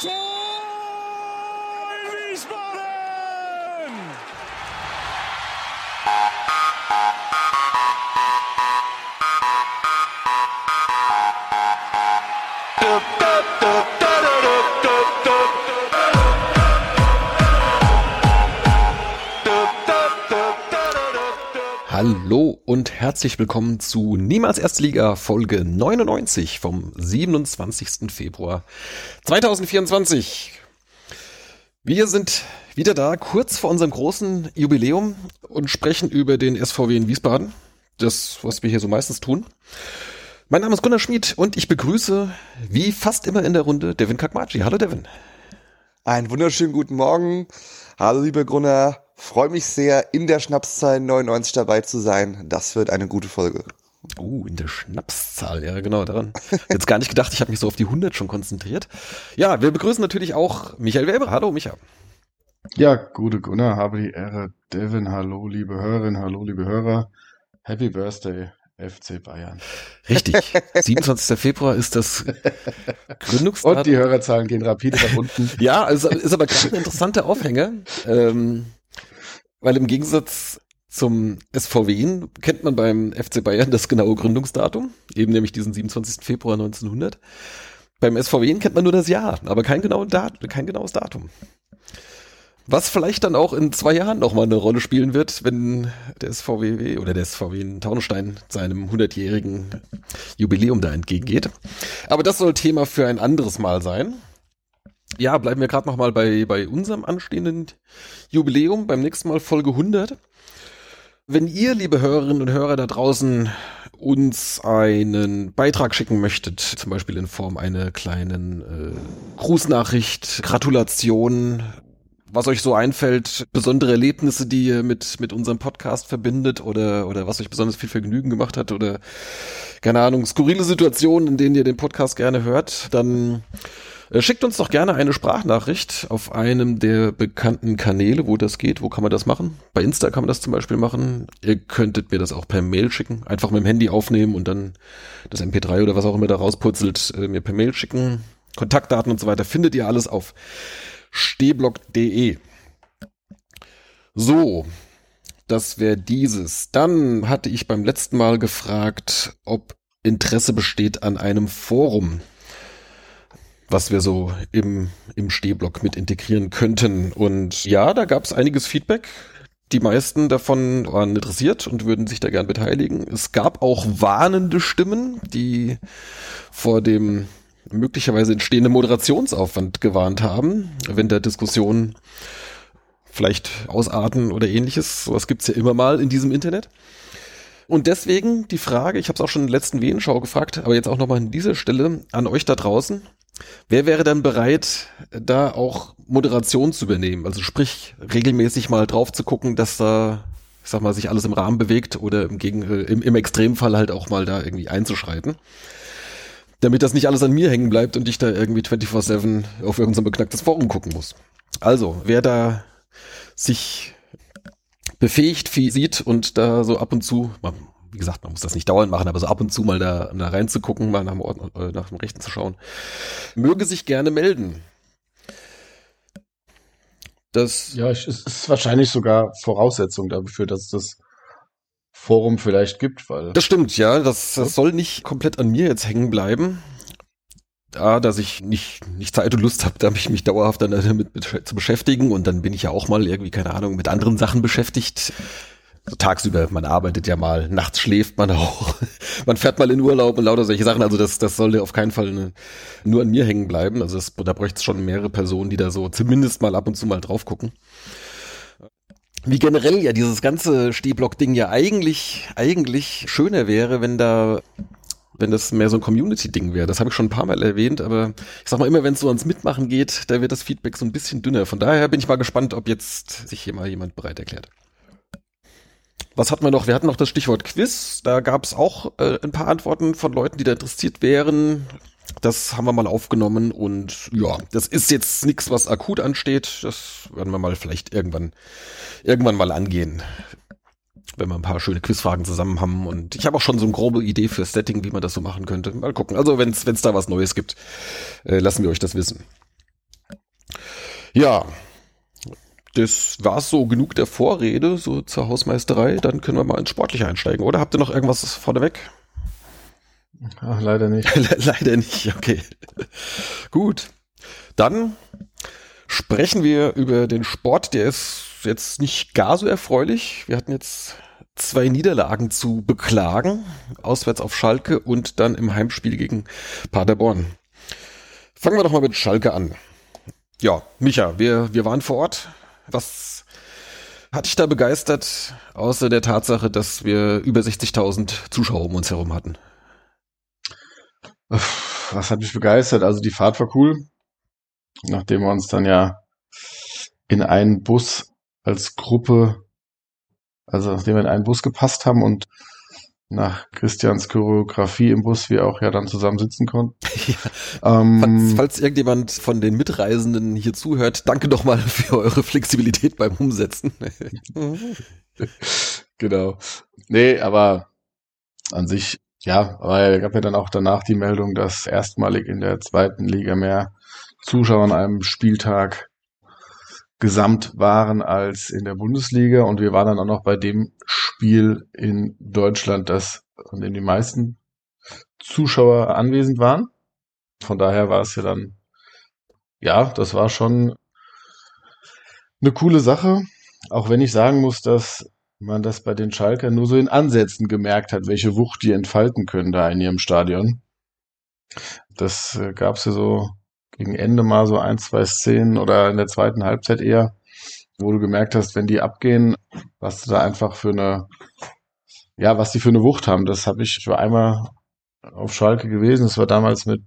Tor Wiesbaden! Hallo und herzlich willkommen zu Niemals Erstliga Folge 99 vom 27. Februar 2024. Wir sind wieder da, kurz vor unserem großen Jubiläum und sprechen über den SVW in Wiesbaden. Das, was wir hier so meistens tun. Mein Name ist Gunnar Schmid und ich begrüße, wie fast immer in der Runde, Devin Kakmachi. Hallo Devin. Einen wunderschönen guten Morgen. Hallo lieber Gunnar. Freue mich sehr, in der Schnapszahl 99 dabei zu sein. Das wird eine gute Folge. Uh, in der Schnapszahl, ja genau, daran. Jetzt gar nicht gedacht, ich habe mich so auf die 100 schon konzentriert. Ja, wir begrüßen natürlich auch Michael Weber. Hallo Micha. Ja, gute Gunnar, habe die Ehre. Devin, hallo liebe Hörerinnen, hallo liebe Hörer. Happy Birthday, FC Bayern. Richtig. 27. Februar ist das Gründungsdatum. Und die Hörerzahlen gehen rapide nach unten. Ja, also ist aber gerade ein interessanter Aufhänger, ähm, weil im Gegensatz zum SVW kennt man beim FC Bayern das genaue Gründungsdatum, eben nämlich diesen 27. Februar 1900. Beim SVW kennt man nur das Jahr, aber kein, genau Dat kein genaues Datum. Was vielleicht dann auch in zwei Jahren nochmal eine Rolle spielen wird, wenn der SVW oder der SVW in Taunstein seinem 100-jährigen Jubiläum da entgegengeht. Aber das soll Thema für ein anderes Mal sein. Ja, bleiben wir gerade nochmal bei, bei unserem anstehenden Jubiläum, beim nächsten Mal Folge 100. Wenn ihr, liebe Hörerinnen und Hörer da draußen, uns einen Beitrag schicken möchtet, zum Beispiel in Form einer kleinen äh, Grußnachricht, Gratulation, was euch so einfällt, besondere Erlebnisse, die ihr mit, mit unserem Podcast verbindet oder, oder was euch besonders viel Vergnügen gemacht hat oder, keine Ahnung, skurrile Situationen, in denen ihr den Podcast gerne hört, dann schickt uns doch gerne eine Sprachnachricht auf einem der bekannten Kanäle, wo das geht. Wo kann man das machen? Bei Insta kann man das zum Beispiel machen. Ihr könntet mir das auch per Mail schicken. Einfach mit dem Handy aufnehmen und dann das MP3 oder was auch immer da rausputzelt, äh, mir per Mail schicken. Kontaktdaten und so weiter findet ihr alles auf stehblock.de. So, das wäre dieses. Dann hatte ich beim letzten Mal gefragt, ob Interesse besteht an einem Forum, was wir so im, im Stehblock mit integrieren könnten. Und ja, da gab es einiges Feedback. Die meisten davon waren interessiert und würden sich da gern beteiligen. Es gab auch warnende Stimmen, die vor dem möglicherweise entstehende Moderationsaufwand gewarnt haben, wenn der Diskussion vielleicht ausarten oder ähnliches. Sowas gibt's ja immer mal in diesem Internet. Und deswegen die Frage, ich habe es auch schon in der letzten Wehenschau gefragt, aber jetzt auch nochmal an dieser Stelle an euch da draußen. Wer wäre dann bereit, da auch Moderation zu übernehmen? Also sprich, regelmäßig mal drauf zu gucken, dass da, ich sag mal, sich alles im Rahmen bewegt oder im, Gegen im, im Extremfall halt auch mal da irgendwie einzuschreiten damit das nicht alles an mir hängen bleibt und ich da irgendwie 24-7 auf irgendein beknacktes Forum gucken muss. Also, wer da sich befähigt sieht und da so ab und zu, wie gesagt, man muss das nicht dauernd machen, aber so ab und zu mal da, da reinzugucken, mal nach dem, Ort, äh, nach dem Rechten zu schauen, möge sich gerne melden. Das ja, es ist wahrscheinlich sogar Voraussetzung dafür, dass das Forum vielleicht gibt, weil. Das stimmt, ja. Das, das soll nicht komplett an mir jetzt hängen bleiben. Da, dass ich nicht, nicht Zeit und Lust habe, da mich, mich dauerhaft damit zu beschäftigen und dann bin ich ja auch mal irgendwie, keine Ahnung, mit anderen Sachen beschäftigt. Tagsüber, man arbeitet ja mal, nachts schläft man auch, man fährt mal in Urlaub und lauter solche Sachen. Also das, das sollte auf keinen Fall eine, nur an mir hängen bleiben. Also das, da bräuchte es schon mehrere Personen, die da so zumindest mal ab und zu mal drauf gucken wie generell ja dieses ganze Stehblock-Ding ja eigentlich, eigentlich schöner wäre, wenn da, wenn das mehr so ein Community-Ding wäre. Das habe ich schon ein paar Mal erwähnt, aber ich sag mal immer, wenn es so ans Mitmachen geht, da wird das Feedback so ein bisschen dünner. Von daher bin ich mal gespannt, ob jetzt sich hier mal jemand bereit erklärt. Was hatten wir noch? Wir hatten noch das Stichwort Quiz. Da gab es auch äh, ein paar Antworten von Leuten, die da interessiert wären. Das haben wir mal aufgenommen und ja, das ist jetzt nichts, was akut ansteht. Das werden wir mal vielleicht irgendwann, irgendwann mal angehen. Wenn wir ein paar schöne Quizfragen zusammen haben. Und ich habe auch schon so eine grobe Idee für Setting, wie man das so machen könnte. Mal gucken. Also wenn es da was Neues gibt, äh, lassen wir euch das wissen. Ja, das war so genug der Vorrede, so zur Hausmeisterei. Dann können wir mal ins Sportliche einsteigen. Oder habt ihr noch irgendwas vorneweg? Ach, leider nicht. leider nicht, okay. Gut. Dann sprechen wir über den Sport. Der ist jetzt nicht gar so erfreulich. Wir hatten jetzt zwei Niederlagen zu beklagen. Auswärts auf Schalke und dann im Heimspiel gegen Paderborn. Fangen wir doch mal mit Schalke an. Ja, Micha, wir, wir waren vor Ort. Was hat dich da begeistert, außer der Tatsache, dass wir über 60.000 Zuschauer um uns herum hatten? Was hat mich begeistert? Also die Fahrt war cool. Nachdem wir uns dann ja in einen Bus als Gruppe, also nachdem wir in einen Bus gepasst haben und nach Christians Choreografie im Bus wir auch ja dann zusammen sitzen konnten. Ja. Ähm, falls, falls, irgendjemand von den Mitreisenden hier zuhört, danke doch mal für eure Flexibilität beim Umsetzen. genau. Nee, aber an sich, ja, weil gab ja dann auch danach die Meldung, dass erstmalig in der zweiten Liga mehr Zuschauer an einem Spieltag gesamt waren als in der Bundesliga und wir waren dann auch noch bei dem Spiel in Deutschland, das an dem die meisten Zuschauer anwesend waren. Von daher war es ja dann, ja, das war schon eine coole Sache, auch wenn ich sagen muss, dass man das bei den Schalker nur so in Ansätzen gemerkt hat, welche Wucht die entfalten können da in ihrem Stadion. Das äh, gab es ja so gegen Ende mal so ein, zwei Szenen oder in der zweiten Halbzeit eher, wo du gemerkt hast, wenn die abgehen, was du da einfach für eine, ja, was die für eine Wucht haben. Das habe ich, ich war einmal auf Schalke gewesen, das war damals mit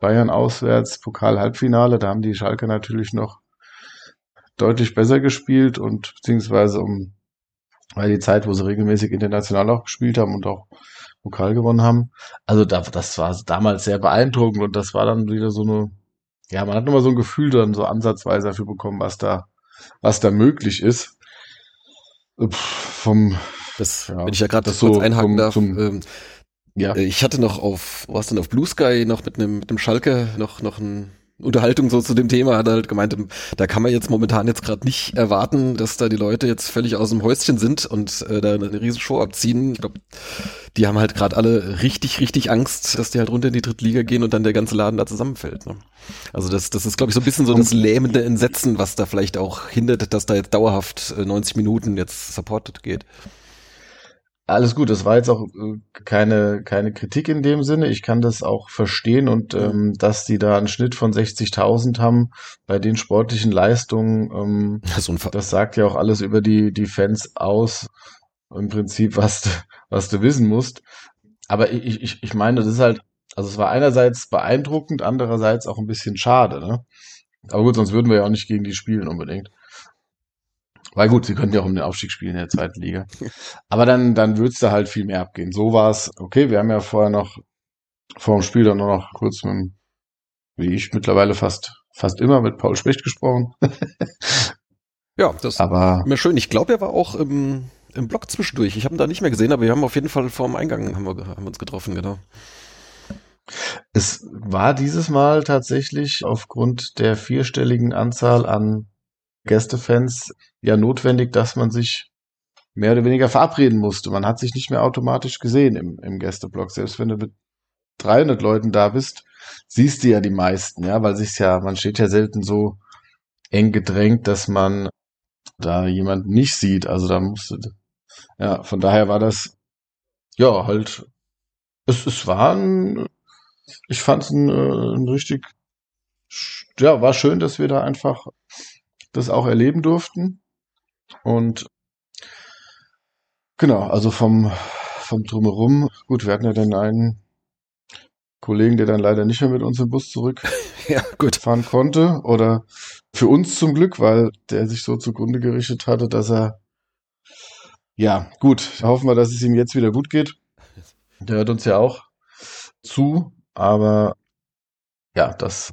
Bayern auswärts, Pokal-Halbfinale, da haben die Schalke natürlich noch deutlich besser gespielt und beziehungsweise um, weil die Zeit, wo sie regelmäßig international auch gespielt haben und auch Pokal gewonnen haben. Also da, das war damals sehr beeindruckend und das war dann wieder so eine, ja, man hat immer so ein Gefühl dann so ansatzweise dafür bekommen, was da, was da möglich ist. Pff, vom, das, ja, wenn ich ja gerade das so einhaken vom, darf, zum, ähm, ja. Äh, ich hatte noch auf, was denn auf Blue Sky noch mit einem mit einem Schalke noch noch ein Unterhaltung so zu dem Thema hat er halt gemeint, da kann man jetzt momentan jetzt gerade nicht erwarten, dass da die Leute jetzt völlig aus dem Häuschen sind und äh, da eine riesen Show abziehen. Ich glaube, die haben halt gerade alle richtig, richtig Angst, dass die halt runter in die dritte Liga gehen und dann der ganze Laden da zusammenfällt. Ne? Also das, das ist, glaube ich, so ein bisschen so das lähmende Entsetzen, was da vielleicht auch hindert, dass da jetzt dauerhaft 90 äh, Minuten jetzt supported geht. Alles gut, das war jetzt auch äh, keine, keine Kritik in dem Sinne. Ich kann das auch verstehen und ähm, dass die da einen Schnitt von 60.000 haben bei den sportlichen Leistungen, ähm, das, das sagt ja auch alles über die, die Fans aus, im Prinzip, was du, was du wissen musst. Aber ich, ich, ich meine, das ist halt, also es war einerseits beeindruckend, andererseits auch ein bisschen schade, ne? Aber gut, sonst würden wir ja auch nicht gegen die spielen unbedingt. Weil gut, sie könnten ja auch um den Aufstieg spielen in der zweiten Liga. Aber dann, dann würde es da halt viel mehr abgehen. So war es, okay, wir haben ja vorher noch vor dem Spiel dann nur noch kurz mit, wie ich mittlerweile fast, fast immer mit Paul Specht gesprochen. ja, das aber mir schön. Ich glaube, er war auch im, im Blog zwischendurch. Ich habe ihn da nicht mehr gesehen, aber wir haben auf jeden Fall vor dem Eingang haben wir, haben uns getroffen, genau. Es war dieses Mal tatsächlich aufgrund der vierstelligen Anzahl an Gästefans ja notwendig, dass man sich mehr oder weniger verabreden musste. Man hat sich nicht mehr automatisch gesehen im, im Gästeblock. Selbst wenn du mit 300 Leuten da bist, siehst du ja die meisten, ja, weil sich's ja, man steht ja selten so eng gedrängt, dass man da jemanden nicht sieht. Also da musste, ja, von daher war das, ja, halt, es, es war ein, ich fand es ein, äh, ein richtig, ja, war schön, dass wir da einfach das auch erleben durften. Und genau, also vom, vom Drumherum, gut, wir hatten ja dann einen Kollegen, der dann leider nicht mehr mit uns im Bus zurückfahren ja, gut. konnte. Oder für uns zum Glück, weil der sich so zugrunde gerichtet hatte, dass er ja, gut, hoffen wir, dass es ihm jetzt wieder gut geht. Der hört uns ja auch zu, aber ja, das.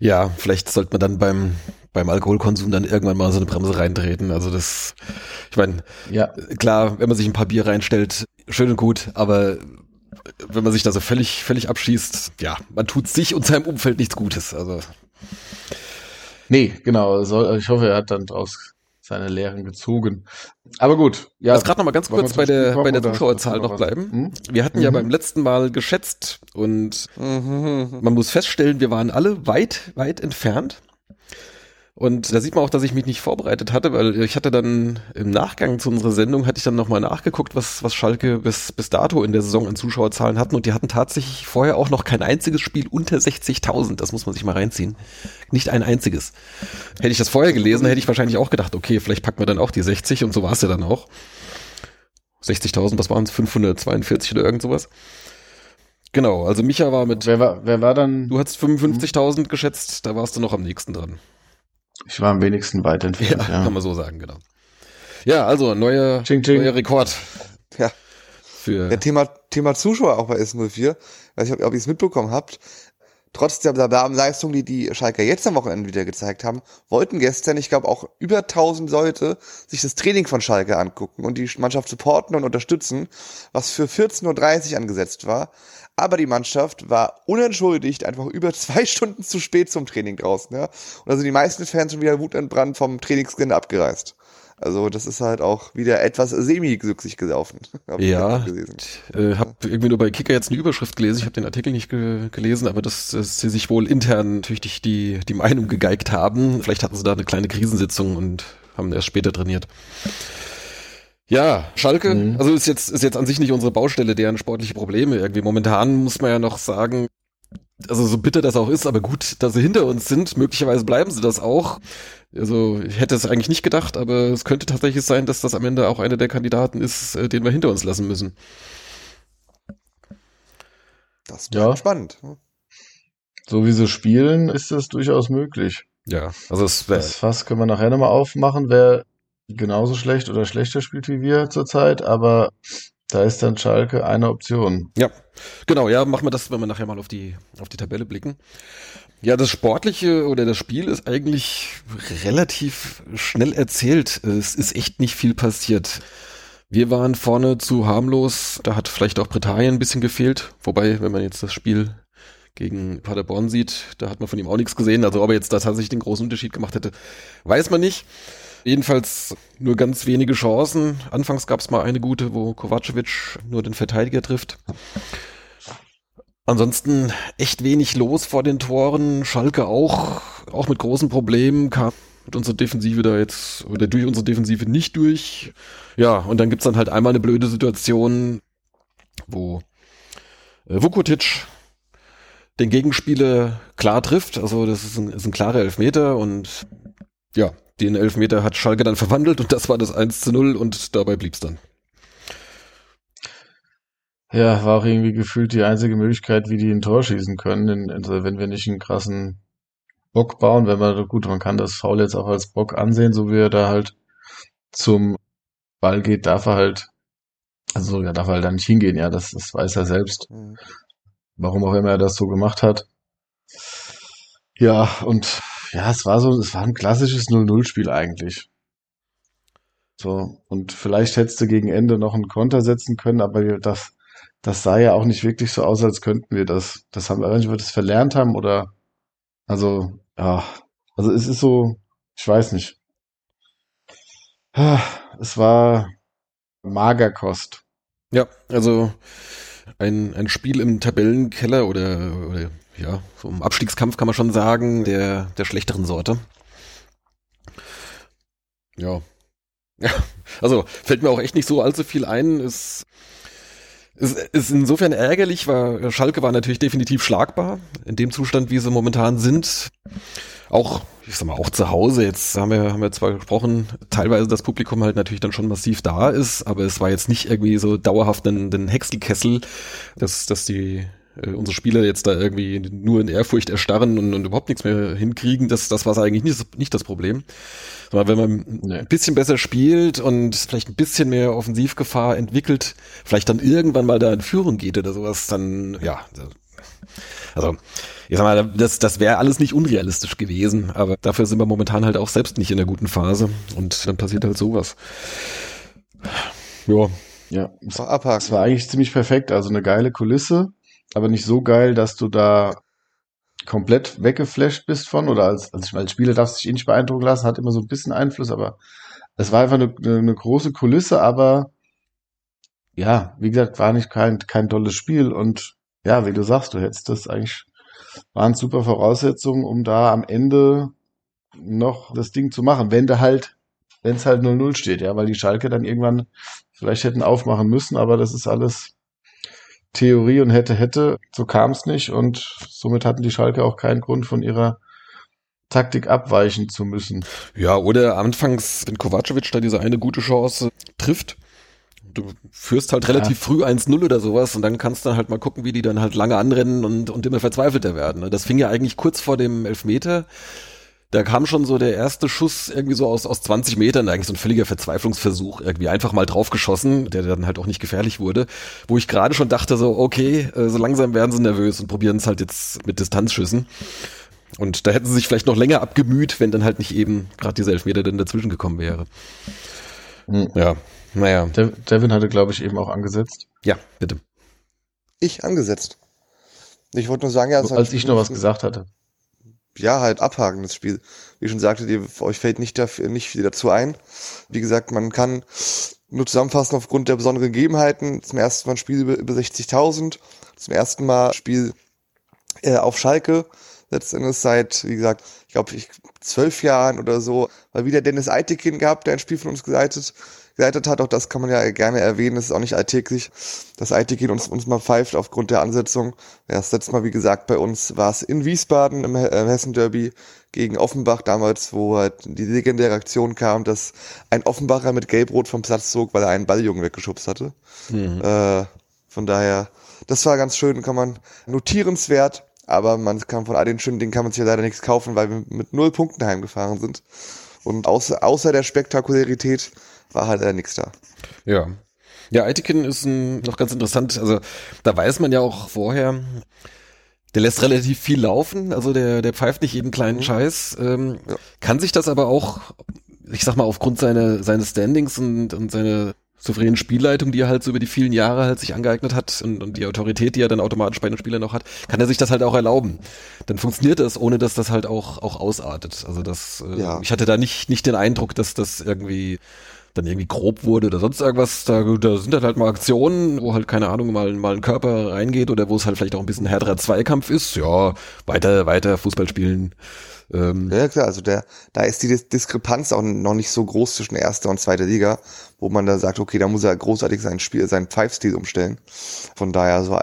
Ja, vielleicht sollte man dann beim beim Alkoholkonsum dann irgendwann mal so eine Bremse reintreten. Also das, ich meine, ja. klar, wenn man sich ein paar Bier reinstellt, schön und gut, aber wenn man sich da so völlig, völlig abschießt, ja, man tut sich und seinem Umfeld nichts Gutes. Also Nee, genau. Soll, ich hoffe, er hat dann draus seine Lehren gezogen. Aber gut. Ja, Lass gerade noch mal ganz kurz bei der, bei der Zuschauerzahl noch was? bleiben. Hm? Wir hatten ja beim letzten Mal geschätzt und man muss feststellen, wir waren alle weit, weit entfernt. Und da sieht man auch, dass ich mich nicht vorbereitet hatte, weil ich hatte dann im Nachgang zu unserer Sendung hatte ich dann nochmal nachgeguckt, was, was Schalke bis, bis dato in der Saison an Zuschauerzahlen hatten und die hatten tatsächlich vorher auch noch kein einziges Spiel unter 60.000. Das muss man sich mal reinziehen. Nicht ein einziges. Hätte ich das vorher gelesen, hätte ich wahrscheinlich auch gedacht, okay, vielleicht packen wir dann auch die 60 und so war es ja dann auch. 60.000, was waren es? 542 oder irgend sowas. Genau, also Micha war mit, Wer war, wer war dann? du hattest 55.000 geschätzt, da warst du noch am nächsten dran. Ich war am wenigsten weit Ja, entfernt. Ja, kann man so sagen, genau. Ja, also neuer, Ching, ching. neuer Rekord Ja. für. Ja, Thema, Thema Zuschauer auch bei S04. Weiß nicht, ob, ob ihr es mitbekommen habt. Trotz der Leistung, die die Schalker jetzt am Wochenende wieder gezeigt haben, wollten gestern, ich glaube auch über 1000 Leute, sich das Training von Schalke angucken und die Mannschaft supporten und unterstützen, was für 14.30 Uhr angesetzt war. Aber die Mannschaft war unentschuldigt einfach über zwei Stunden zu spät zum Training draußen. Ja? Und da sind die meisten Fans schon wieder wutentbrannt vom Trainingsgelände abgereist. Also das ist halt auch wieder etwas semi-glücklich gelaufen. Hab ich Ja, äh, habe irgendwie nur bei Kicker jetzt eine Überschrift gelesen. Ich habe den Artikel nicht ge gelesen, aber dass, dass sie sich wohl intern natürlich die, die Meinung gegeigt haben. Vielleicht hatten sie da eine kleine Krisensitzung und haben erst später trainiert. Ja, Schalke, Mhm. also ist jetzt, ist jetzt an sich nicht unsere Baustelle, deren sportliche Probleme irgendwie. Momentan muss man ja noch sagen, also so bitter das auch ist, aber gut, dass sie hinter uns sind. Möglicherweise bleiben sie das auch. Also ich hätte es eigentlich nicht gedacht, aber es könnte tatsächlich sein, dass das am Ende auch einer der Kandidaten ist, äh, den wir hinter uns lassen müssen. Das Ja. bleibt spannend. So wie sie spielen, ist das durchaus möglich. Ja, also es wäre Das Fass können wir nachher nochmal aufmachen, wer genauso schlecht oder schlechter spielt wie wir zurzeit, aber da ist dann Schalke eine Option. Ja, genau, ja, machen wir das, wenn wir nachher mal auf die, auf die Tabelle blicken. Ja, das Sportliche oder das Spiel ist eigentlich relativ schnell erzählt. Es ist echt nicht viel passiert. Wir waren vorne zu harmlos, da hat vielleicht auch Britannien ein bisschen gefehlt, wobei, wenn man jetzt das Spiel gegen Paderborn sieht, da hat man von ihm auch nichts gesehen. Also ob er jetzt da tatsächlich den großen Unterschied gemacht hätte, weiß man nicht. Jedenfalls nur ganz wenige Chancen. Anfangs gab es mal eine gute, wo Kovacevic nur den Verteidiger trifft. Ansonsten echt wenig los vor den Toren. Schalke auch, auch mit großen Problemen, kam mit unserer Defensive da jetzt, oder durch unsere Defensive nicht durch. Ja, und dann gibt's dann halt einmal eine blöde Situation, wo äh, Vukotic den Gegenspieler klar trifft. Also das ist ein, ist ein klarer Elfmeter und ja, den Elfmeter hat Schalke dann verwandelt und das war das 1 zu 0 und dabei blieb's dann. Ja, war auch irgendwie gefühlt die einzige Möglichkeit, wie die ein Tor schießen können, in, also wenn wir nicht einen krassen Bock bauen, wenn man, gut, man kann das Foul jetzt auch als Bock ansehen, so wie er da halt zum Ball geht, darf er halt, also da darf er halt da nicht hingehen, ja, das, das weiß er selbst, Mhm. warum auch immer er das so gemacht hat. Ja, und ja, es war so, es war ein klassisches 0-0-Spiel eigentlich. So, und vielleicht hättest du gegen Ende noch einen Konter setzen können, aber das, das sah ja auch nicht wirklich so aus, als könnten wir das. Das haben wir, wenn wir das verlernt haben oder, also, ja, also es ist so, ich weiß nicht. Es war Magerkost. Ja, also ein, ein Spiel im Tabellenkeller oder, oder ja, so im Abstiegskampf kann man schon sagen, der, der schlechteren Sorte. Ja. Ja, also fällt mir auch echt nicht so allzu viel ein. Es es ist insofern ärgerlich, weil Schalke war natürlich definitiv schlagbar in dem Zustand, wie sie momentan sind. Auch, ich sag mal, auch zu Hause. Jetzt haben wir, haben wir zwar gesprochen, teilweise das Publikum halt natürlich dann schon massiv da ist, aber es war jetzt nicht irgendwie so dauerhaft ein, ein Häckselkessel, dass, dass die äh, unsere Spieler jetzt da irgendwie nur in Ehrfurcht erstarren und, und überhaupt nichts mehr hinkriegen. Das, das war eigentlich nicht, nicht das Problem. Aber wenn man Nee. ein bisschen besser spielt und vielleicht ein bisschen mehr Offensivgefahr entwickelt, vielleicht dann irgendwann mal da in Führung geht oder sowas, dann ja, also ich sag mal, das, das wäre alles nicht unrealistisch gewesen, aber dafür sind wir momentan halt auch selbst nicht in der guten Phase und dann passiert halt sowas. Ja, Ja, es, War es war eigentlich ziemlich perfekt. Also eine geile Kulisse, aber nicht so geil, dass du da komplett weggeflasht bist von oder als, als, als Spieler darfst du dich eh nicht beeindrucken lassen, hat immer so ein bisschen Einfluss, aber es war einfach eine, eine große Kulisse, aber ja, wie gesagt, war nicht kein, kein tolles Spiel und ja, wie du sagst, du hättest das eigentlich, waren super Voraussetzungen, um da am Ende noch das Ding zu machen, wenn du halt, wenn es halt 0-0 steht, ja, weil die Schalke dann irgendwann vielleicht hätten aufmachen müssen, aber das ist alles Theorie und hätte, hätte, so kam es nicht und somit hatten die Schalke auch keinen Grund von ihrer Taktik abweichen zu müssen. Ja, oder anfangs, wenn Kovacevic da diese eine gute Chance trifft, du führst halt relativ ja. früh 1-0 oder sowas und dann kannst du dann halt mal gucken, wie die dann halt lange anrennen und, und immer verzweifelter werden. Ne? Das fing ja eigentlich kurz vor dem Elfmeter. Da kam schon so der erste Schuss irgendwie so aus, aus 20 Metern, eigentlich so ein völliger Verzweiflungsversuch, irgendwie einfach mal draufgeschossen, der dann halt auch nicht gefährlich wurde, wo ich gerade schon dachte so, okay, äh, so langsam werden sie nervös und probieren es halt jetzt mit Distanzschüssen. Und da hätten sie sich vielleicht noch länger abgemüht, wenn dann halt nicht eben gerade dieser Elfmeter dann dazwischen gekommen wäre. Mhm. Ja, naja. Devin hatte, glaube ich, eben auch angesetzt. Ja, bitte. Ich angesetzt. Ich wollte nur sagen, ja, als ich noch was gesagt hatte. Ja, halt abhaken, das Spiel. Wie ich schon sagte, die, euch fällt nicht, dafür, nicht viel dazu ein. Wie gesagt, man kann nur zusammenfassen aufgrund der besonderen Gegebenheiten. Zum ersten Mal ein Spiel über, über 60.000. Zum ersten Mal Spiel äh, auf Schalke. Letztendlich seit, wie gesagt, ich glaube, ich zwölf Jahren oder so, weil wieder Dennis Eitekin gehabt, der ein Spiel von uns geleitet geleitet hat. Auch das kann man ja gerne erwähnen. Das ist auch nicht alltäglich, dass ITG uns, uns mal pfeift aufgrund der Ansetzung. Ja, das letzte Mal, wie gesagt, bei uns war es in Wiesbaden im, äh, Hessen Derby gegen Offenbach damals, wo halt die legendäre Aktion kam, dass ein Offenbacher mit Gelbrot vom Platz zog, weil er einen Balljungen weggeschubst hatte. Mhm. Äh, von daher, das war ganz schön, kann man notierenswert, aber man kann von all den schönen Dingen kann man sich ja leider nichts kaufen, weil wir mit null Punkten heimgefahren sind. Und außer, außer der Spektakularität war halt nichts da. Ja. Ja, Aitikin ist ein, noch ganz interessant. Also da weiß man ja auch vorher, der lässt relativ viel laufen, also der, der pfeift nicht jeden kleinen mhm. Scheiß, ähm, ja. kann sich das aber auch, ich sag mal, aufgrund seiner, seines Standings und, und seiner souveränen Spielleitung, die er halt so über die vielen Jahre halt sich angeeignet hat und, und die Autorität, die er dann automatisch bei den Spielern noch hat, kann er sich das halt auch erlauben. Dann funktioniert das, ohne dass das halt auch, auch ausartet. Also das, äh, ja. ich hatte da nicht, nicht den Eindruck, dass das irgendwie dann irgendwie grob wurde oder sonst irgendwas. Da, da sind dann halt mal Aktionen, wo halt, keine Ahnung, mal, mal ein Körper reingeht oder wo es halt vielleicht auch ein bisschen härterer Zweikampf ist. Ja, weiter, weiter Fußball spielen. Ähm, ja, klar, also der, da ist die Diskrepanz auch noch nicht so groß zwischen erster und zweiter Liga, wo man da sagt, okay, da muss er großartig sein Spiel, seinen Pfeifstil umstellen. Von daher, so,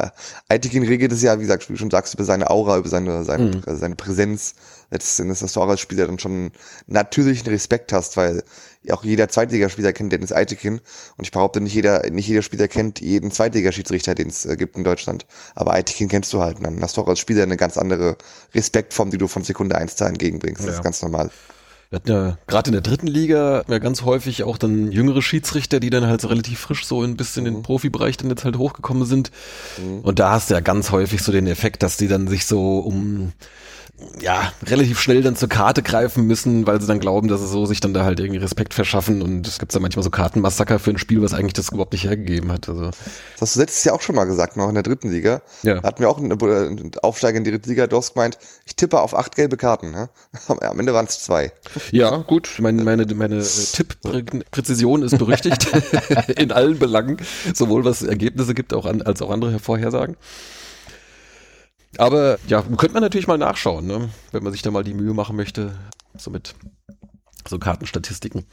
Aitikin regelt es ja, wie gesagt, wie schon sagst, über seine Aura, über seine, seine, mhm. seine Präsenz. Letztendlich, dass du auch als Spieler dann schon natürlichen Respekt hast, weil auch jeder Zweitligaspieler kennt Dennis Eitekin und ich behaupte, nicht jeder, nicht jeder Spieler kennt jeden Zweitligaschiedsrichter, den es äh, gibt in Deutschland. Aber Eitekin kennst du halt. Und dann hast du auch als Spieler eine ganz andere Respektform, die du von Sekunde eins da entgegenbringst. Das ja. ist ganz normal. Wir hatten ja gerade in der dritten Liga ja ganz häufig auch dann jüngere Schiedsrichter, die dann halt so relativ frisch so ein bisschen mhm. in den Profibereich dann jetzt halt hochgekommen sind. Mhm. Und da hast du ja ganz häufig so den Effekt, dass die dann sich so um ja, relativ schnell dann zur Karte greifen müssen, weil sie dann glauben, dass sie so sich dann da halt irgendwie Respekt verschaffen und es gibt ja manchmal so Kartenmassaker für ein Spiel, was eigentlich das überhaupt nicht hergegeben hat. Also. Das hast du letztes Jahr auch schon mal gesagt, noch in der dritten Liga. Ja. Da hatten wir auch einen, einen Aufsteiger in die dritte Liga, du hast gemeint, ich tippe auf acht gelbe Karten. Ne? Am Ende waren es zwei. Ja, gut, meine, meine, meine äh, Tipppräzision ist berüchtigt in allen Belangen, sowohl was Ergebnisse gibt auch an, als auch andere Vorhersagen. Aber ja, könnte man natürlich mal nachschauen, ne? wenn man sich da mal die Mühe machen möchte, so mit so Kartenstatistiken.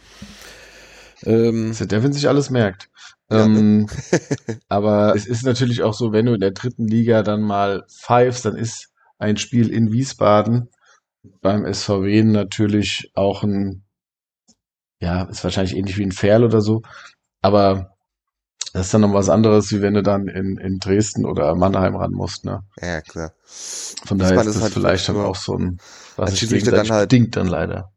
Ähm, das der Devin sich alles merkt. Ja, ähm, aber es ist natürlich auch so, wenn du in der dritten Liga dann mal pfeifst, dann ist ein Spiel in Wiesbaden beim SVW natürlich auch ein, ja, ist wahrscheinlich ähnlich wie ein Ferl oder so, aber das ist dann noch was anderes, wie wenn du dann in, in Dresden oder Mannheim ran musst, ne? Ja, klar. Von daher ist das halt vielleicht dann auch so ein, was sich dann halt, stinkt dann leider.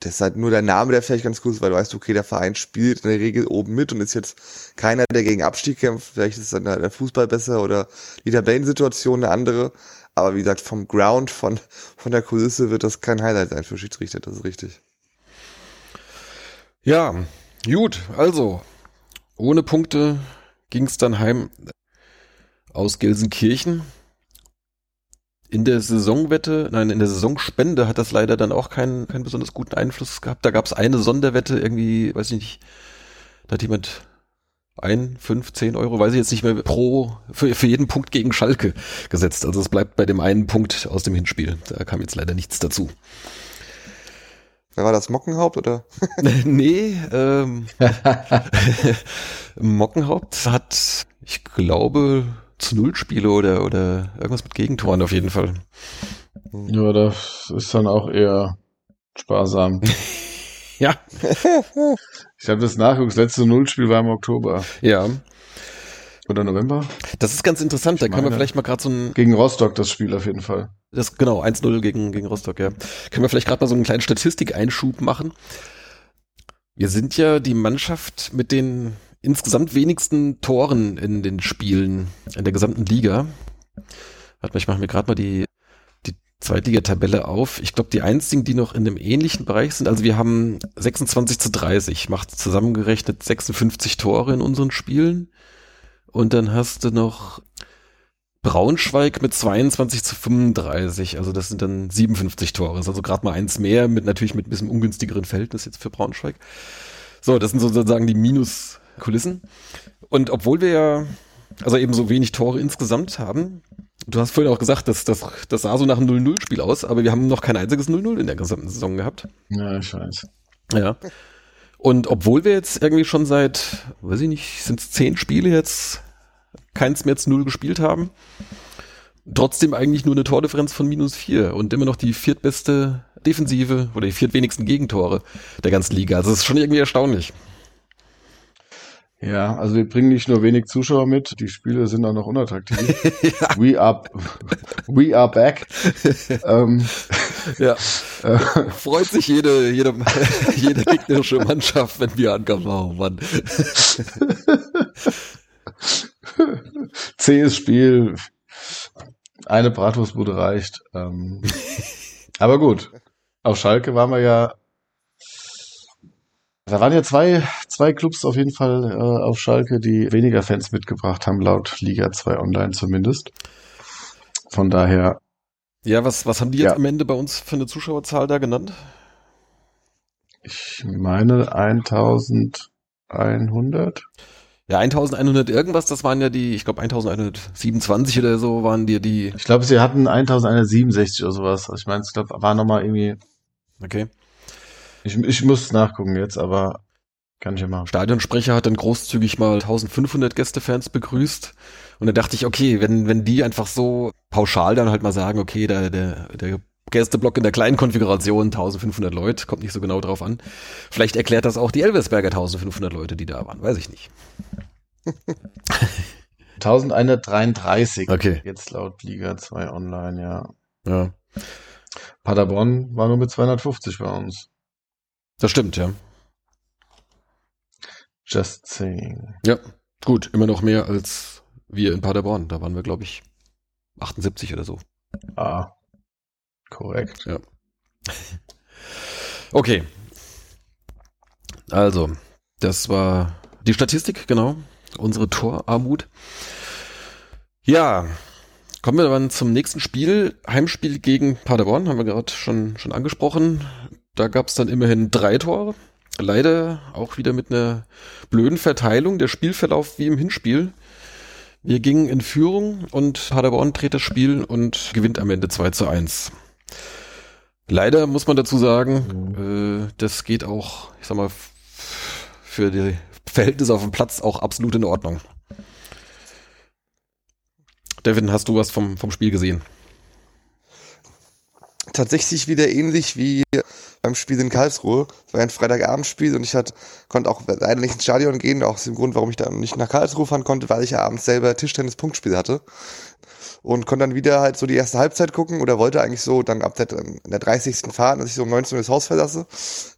Das ist halt nur der Name, der vielleicht ganz cool ist, weil du weißt, okay, der Verein spielt in der Regel oben mit und ist jetzt keiner, der gegen Abstieg kämpft. Vielleicht ist dann der Fußball besser oder die Tabellensituation eine andere. Aber wie gesagt, vom Ground, von, von der Kulisse wird das kein Highlight sein für Schiedsrichter, das ist richtig. Ja, gut, also ohne Punkte ging es dann heim aus Gelsenkirchen. In der Saisonwette, nein, in der Saisonspende hat das leider dann auch keinen, keinen besonders guten Einfluss gehabt. Da gab es eine Sonderwette, irgendwie, weiß ich nicht, da hat jemand ein, fünf, zehn Euro, weiß ich jetzt nicht mehr, pro, für, für jeden Punkt gegen Schalke gesetzt. Also es bleibt bei dem einen Punkt aus dem Hinspiel. Da kam jetzt leider nichts dazu. Wer war das, Mockenhaupt oder? nee, ähm, Mockenhaupt hat, ich glaube, zu Null Spiele oder, oder irgendwas mit Gegentoren auf jeden Fall. Ja, das ist dann auch eher sparsam. ja. Ich habe das nachgeguckt, das letzte Nullspiel war im Oktober. Ja. Oder November? Das ist ganz interessant, da Ich können wir vielleicht mal gerade so ein, Gegen Rostock das Spiel auf jeden Fall. das genau, 1-0 gegen, gegen Rostock, ja. Können wir vielleicht gerade mal so einen kleinen Statistikeinschub machen. Wir sind ja die Mannschaft mit den insgesamt wenigsten Toren in den Spielen in der gesamten Liga. Warte mal, ich mache mir gerade mal die, die Zweitligatabelle auf. Ich glaube, die einzigen, die noch in einem ähnlichen Bereich sind, also wir haben 26 zu 30, macht zusammengerechnet 56 Tore in unseren Spielen. Und dann hast du noch Braunschweig mit 22 zu 35, also das sind dann 57 Tore. Ist also gerade mal eins mehr, mit natürlich mit ein bisschen ungünstigeren Verhältnis jetzt für Braunschweig. So, das sind sozusagen die Minuskulissen. Und obwohl wir ja, also eben so wenig Tore insgesamt haben, du hast vorhin auch gesagt, dass das, das sah so nach einem 0-0-Spiel aus, aber wir haben noch kein einziges 0-0 in der gesamten Saison gehabt. Ja, ich weiß. Ja. Und obwohl wir jetzt irgendwie schon seit, weiß ich nicht, sind es zehn Spiele jetzt, keins mehr zu null gespielt haben, trotzdem eigentlich nur eine Tordifferenz von minus vier und immer noch die viertbeste Defensive oder die viertwenigsten Gegentore der ganzen Liga. Also das ist schon irgendwie erstaunlich. Ja, also wir bringen nicht nur wenig Zuschauer mit, die Spiele sind auch noch unattraktiv. We are, we are back. ähm, Ja. äh, Freut sich jede, jede, jede gegnerische Mannschaft, wenn wir ankommen. Oh Mann. zähes Spiel, eine Bratwurstbude reicht. Ähm, aber gut, auf Schalke waren wir ja, da waren ja zwei, zwei Clubs auf jeden Fall äh, auf Schalke, die weniger Fans mitgebracht haben, laut Liga 2 Online zumindest. Von daher, Ja, was, was haben die jetzt Ja. am Ende bei uns für eine Zuschauerzahl da genannt? ich meine 1100. Ja, 1100 irgendwas, das waren ja die, ich glaube 1127 oder so waren die, die, Ich glaube, sie hatten 1167 oder sowas. Also ich meine, ich glaube, war nochmal irgendwie, okay. Ich, ich muss nachgucken jetzt, aber kann ich ja machen. Stadionsprecher hat dann großzügig mal 1500 Gästefans begrüßt. Und da dachte ich, okay, wenn, wenn die einfach so pauschal dann halt mal sagen, okay, der, der, der Gästeblock in der kleinen Konfiguration, 1500 Leute, kommt nicht so genau drauf an. Vielleicht erklärt das auch die Elversberger 1500 Leute, die da waren, weiß ich nicht. 1133. Okay. Jetzt laut Liga 2 online, ja. Ja, Paderborn war nur mit 250 bei uns. Das stimmt, ja. Just saying. Ja, gut, immer noch mehr als wir in Paderborn. Da waren wir, glaube ich, 78 oder so. Ah, korrekt. Okay. Also, das war die Statistik, genau. Unsere Torarmut. Ja, kommen wir dann zum nächsten Spiel. Heimspiel gegen Paderborn, haben wir gerade schon, schon angesprochen. Da gab es dann immerhin drei Tore. Leider auch wieder mit einer blöden Verteilung. Der Spielverlauf wie im Hinspiel. Wir gingen in Führung und Paderborn dreht das Spiel und gewinnt am Ende 2 zu 1. Leider muss man dazu sagen, äh, das geht auch, ich sag mal, für die Verhältnisse auf dem Platz auch absolut in Ordnung. Devin, hast du was vom, vom Spiel gesehen? tatsächlich wieder ähnlich wie beim Spiel in Karlsruhe. Es war ein Freitagabendspiel und ich hat, konnte auch leider nicht ins Stadion gehen, auch aus dem Grund, warum ich dann nicht nach Karlsruhe fahren konnte, weil ich ja abends selber Tischtennis-Punktspiel hatte. Und konnte dann wieder halt so die erste Halbzeit gucken oder wollte eigentlich so dann ab der, der 30. fahren, dass ich so um 19 Uhr das Haus verlasse,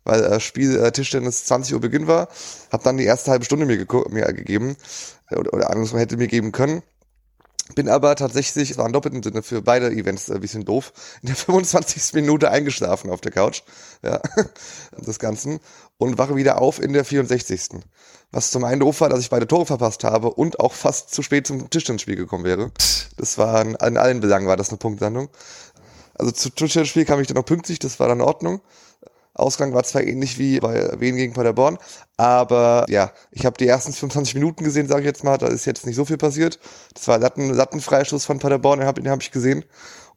weil äh, Spiel äh, Tischtennis 20 Uhr Beginn war. Hab dann die erste halbe Stunde mir, mir gegeben äh, oder, oder andersrum hätte mir geben können. Bin aber tatsächlich, es war im doppelten Sinne für beide Events ein bisschen doof, in der 25. Minute eingeschlafen auf der Couch, ja, des Ganzen, und wache wieder auf in der 64. Was zum einen doof war, dass ich beide Tore verpasst habe und auch fast zu spät zum Tischtennisspiel gekommen wäre. Das war in, in allen Belangen war das eine Punktlandung. Also zu Tischtennisspiel kam ich dann noch pünktlich, das war dann in Ordnung. Ausgang war zwar ähnlich wie bei Wien gegen Paderborn, aber ja, ich habe die ersten 25 Minuten gesehen, sage ich jetzt mal, da ist jetzt nicht so viel passiert. Das war Latten, Lattenfreistoß von Paderborn, den habe hab ich gesehen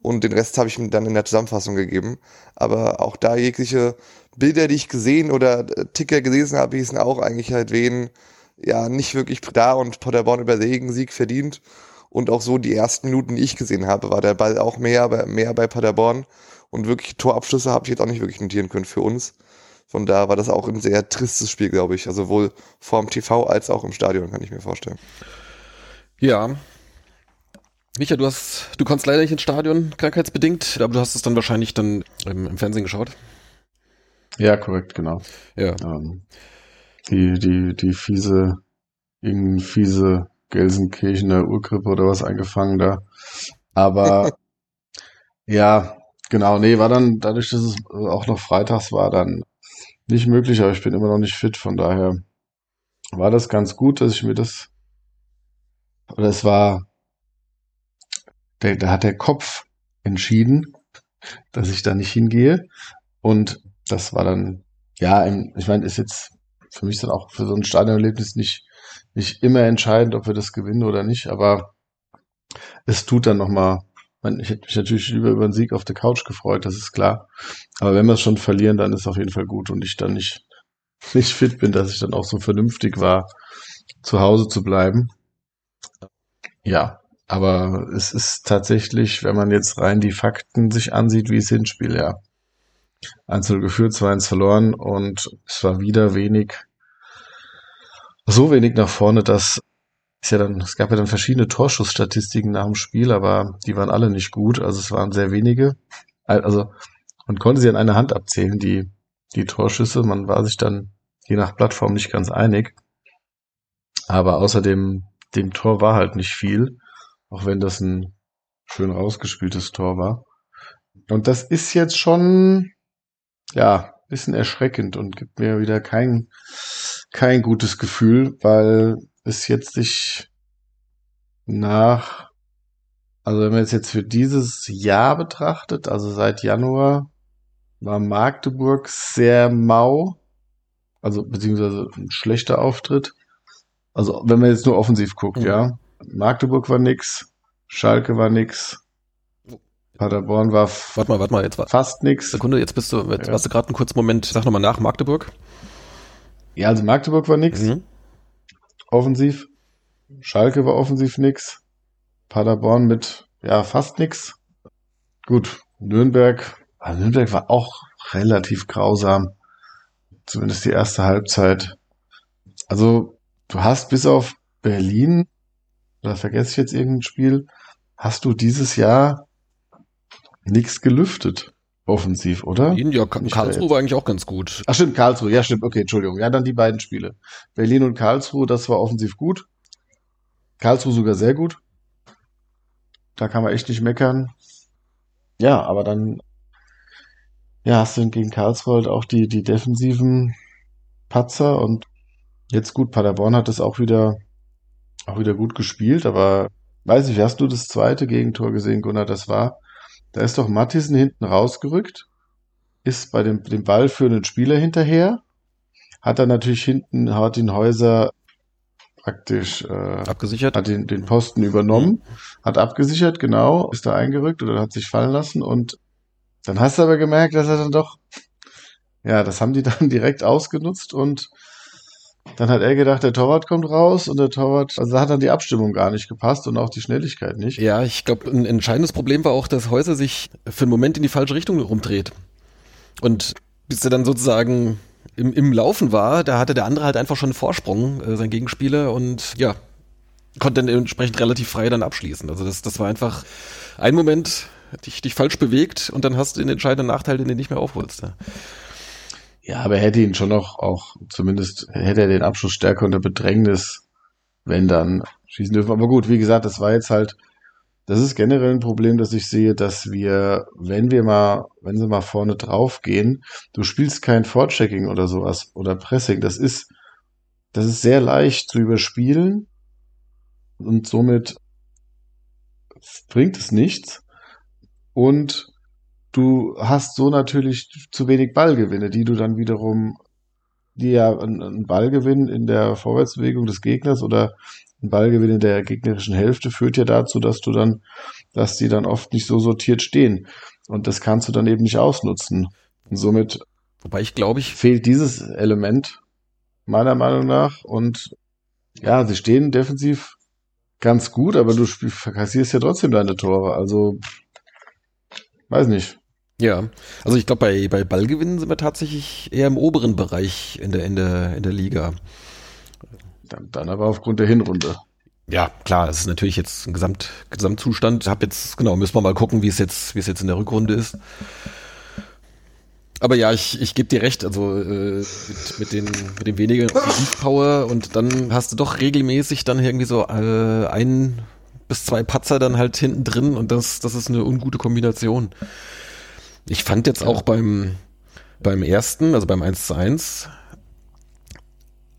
und den Rest habe ich mir dann in der Zusammenfassung gegeben. Aber auch da jegliche Bilder, die ich gesehen oder Ticker gelesen habe, hießen auch eigentlich halt wen ja nicht wirklich da und Paderborn überlegen Sieg verdient. Und auch so die ersten Minuten, die ich gesehen habe, war der Ball auch mehr, mehr bei Paderborn. Und wirklich Torabschlüsse habe ich jetzt auch nicht wirklich notieren können für uns. Von da war das auch ein sehr tristes Spiel, glaube ich. Also sowohl vorm TV als auch im Stadion, kann ich mir vorstellen. Ja. Micha, du hast, du konntest leider nicht ins Stadion, krankheitsbedingt, aber du hast es dann wahrscheinlich dann im, im Fernsehen geschaut. Ja, korrekt, genau. Ja. Ähm, die, die, die fiese, irgendeine fiese Gelsenkirchener Urgrippe oder was eingefangen da. Aber ja, Genau, nee, war dann, dadurch, dass es auch noch freitags war, dann nicht möglich, aber ich bin immer noch nicht fit, von daher war das ganz gut, dass ich mir das, oder es war, da hat der Kopf entschieden, dass ich da nicht hingehe und das war dann, ja, ich meine, ist jetzt für mich dann auch für so ein Stadionerlebnis nicht, nicht immer entscheidend, ob wir das gewinnen oder nicht, aber es tut dann nochmal ich hätte mich natürlich lieber über einen Sieg auf der Couch gefreut, das ist klar. Aber wenn wir es schon verlieren, dann ist es auf jeden Fall gut und ich dann nicht, nicht fit bin, dass ich dann auch so vernünftig war, zu Hause zu bleiben. Ja, aber es ist tatsächlich, wenn man jetzt rein die Fakten sich ansieht, wie es hinspielt, ja. 1 geführt, 2-1 verloren und es war wieder wenig, so wenig nach vorne, dass ist ja dann, es gab ja dann verschiedene Torschussstatistiken nach dem Spiel, aber die waren alle nicht gut. Also es waren sehr wenige. Also man konnte sie an einer Hand abzählen, die, die Torschüsse. Man war sich dann je nach Plattform nicht ganz einig. Aber außerdem, dem Tor war halt nicht viel, auch wenn das ein schön rausgespieltes Tor war. Und das ist jetzt schon, ja, bisschen erschreckend und gibt mir wieder kein, kein gutes Gefühl, weil ist jetzt sich nach, also wenn man es jetzt für dieses Jahr betrachtet, also seit Januar, war Magdeburg sehr mau, also beziehungsweise ein schlechter Auftritt. Also wenn man jetzt nur offensiv guckt, mhm. ja. Magdeburg war nix, Schalke war nix, Paderborn war warte mal, warte mal, jetzt war fast nix. Sekunde, jetzt bist du, jetzt ja. warst du gerade einen kurzen Moment, sag nochmal nach, Magdeburg. Ja, also Magdeburg war nix. Mhm offensiv. Schalke war offensiv nix. Paderborn mit, ja, fast nix. Gut, Nürnberg, also Nürnberg war auch relativ grausam. Zumindest die erste Halbzeit. Also, du hast bis auf Berlin, da vergesse ich jetzt irgendein Spiel, hast du dieses Jahr nichts gelüftet offensiv, oder? Berlin, ja, Karlsruhe war eigentlich auch ganz gut. Ach stimmt, Karlsruhe, ja stimmt, okay, Entschuldigung. Ja, dann die beiden Spiele. Berlin und Karlsruhe, das war offensiv gut. Karlsruhe sogar sehr gut. Da kann man echt nicht meckern. Ja, aber dann ja, hast du gegen Karlsruhe halt auch die, die defensiven Patzer und jetzt gut, Paderborn hat das auch wieder, auch wieder gut gespielt, aber weiß ich, hast du das zweite Gegentor gesehen, Gunnar? Das war, da ist doch Mattisen hinten rausgerückt, ist bei dem, dem Ball führenden Spieler hinterher, hat dann natürlich hinten Hartin Häuser praktisch äh, abgesichert, hat den, den Posten übernommen, mhm. hat abgesichert, genau, ist da eingerückt oder hat sich fallen lassen und dann hast du aber gemerkt, dass er dann doch, ja, das haben die dann direkt ausgenutzt und dann hat er gedacht, der Torwart kommt raus und der Torwart, also da hat dann die Abstimmung gar nicht gepasst und auch die Schnelligkeit nicht. Ja, ich glaube, ein entscheidendes Problem war auch, dass Häuser sich für einen Moment in die falsche Richtung rumdreht. Und bis er dann sozusagen im, im Laufen war, da hatte der andere halt einfach schon einen Vorsprung, äh, sein Gegenspieler, und ja, konnte dann entsprechend relativ frei dann abschließen. Also das, das war einfach ein Moment, dich, dich falsch bewegt und dann hast du den entscheidenden Nachteil, den du nicht mehr aufholst. Ja. Ja, aber er hätte ihn schon noch auch, zumindest hätte er den Abschluss stärker unter Bedrängnis, wenn dann schießen dürfen. Aber gut, wie gesagt, das war jetzt halt das ist generell ein Problem, dass ich sehe, dass wir, wenn wir mal, wenn sie mal vorne drauf gehen, du spielst kein Vorchecking oder sowas oder Pressing. Das ist, das ist sehr leicht zu überspielen und somit bringt es nichts. Und du hast so natürlich zu wenig Ballgewinne, die du dann wiederum, die ja ein Ballgewinn in der Vorwärtsbewegung des Gegners oder ein Ballgewinn in der gegnerischen Hälfte führt ja dazu, dass du dann, dass die dann oft nicht so sortiert stehen. Und das kannst du dann eben nicht ausnutzen. Und somit Wobei ich glaube, ich fehlt dieses Element meiner Meinung nach. Und ja, sie stehen defensiv ganz gut, aber du kassierst ja trotzdem deine Tore. Also, weiß nicht. Ja, also ich glaube, bei, bei Ballgewinnen sind wir tatsächlich eher im oberen Bereich in der, in der, in der Liga. Dann, dann aber aufgrund der Hinrunde. Ja, klar, es ist natürlich jetzt ein Gesamt, Gesamtzustand. Hab jetzt, genau, müssen wir mal gucken, wie es jetzt, wie es jetzt in der Rückrunde ist. Aber ja, ich, ich gebe dir recht, also äh, mit, mit, den, mit dem weniger Offensivpower und dann hast du doch regelmäßig dann irgendwie so äh, ein bis zwei Patzer dann halt hinten drin und das, das ist eine ungute Kombination. Ich fand jetzt auch beim, beim ersten, also beim 1 zu 1,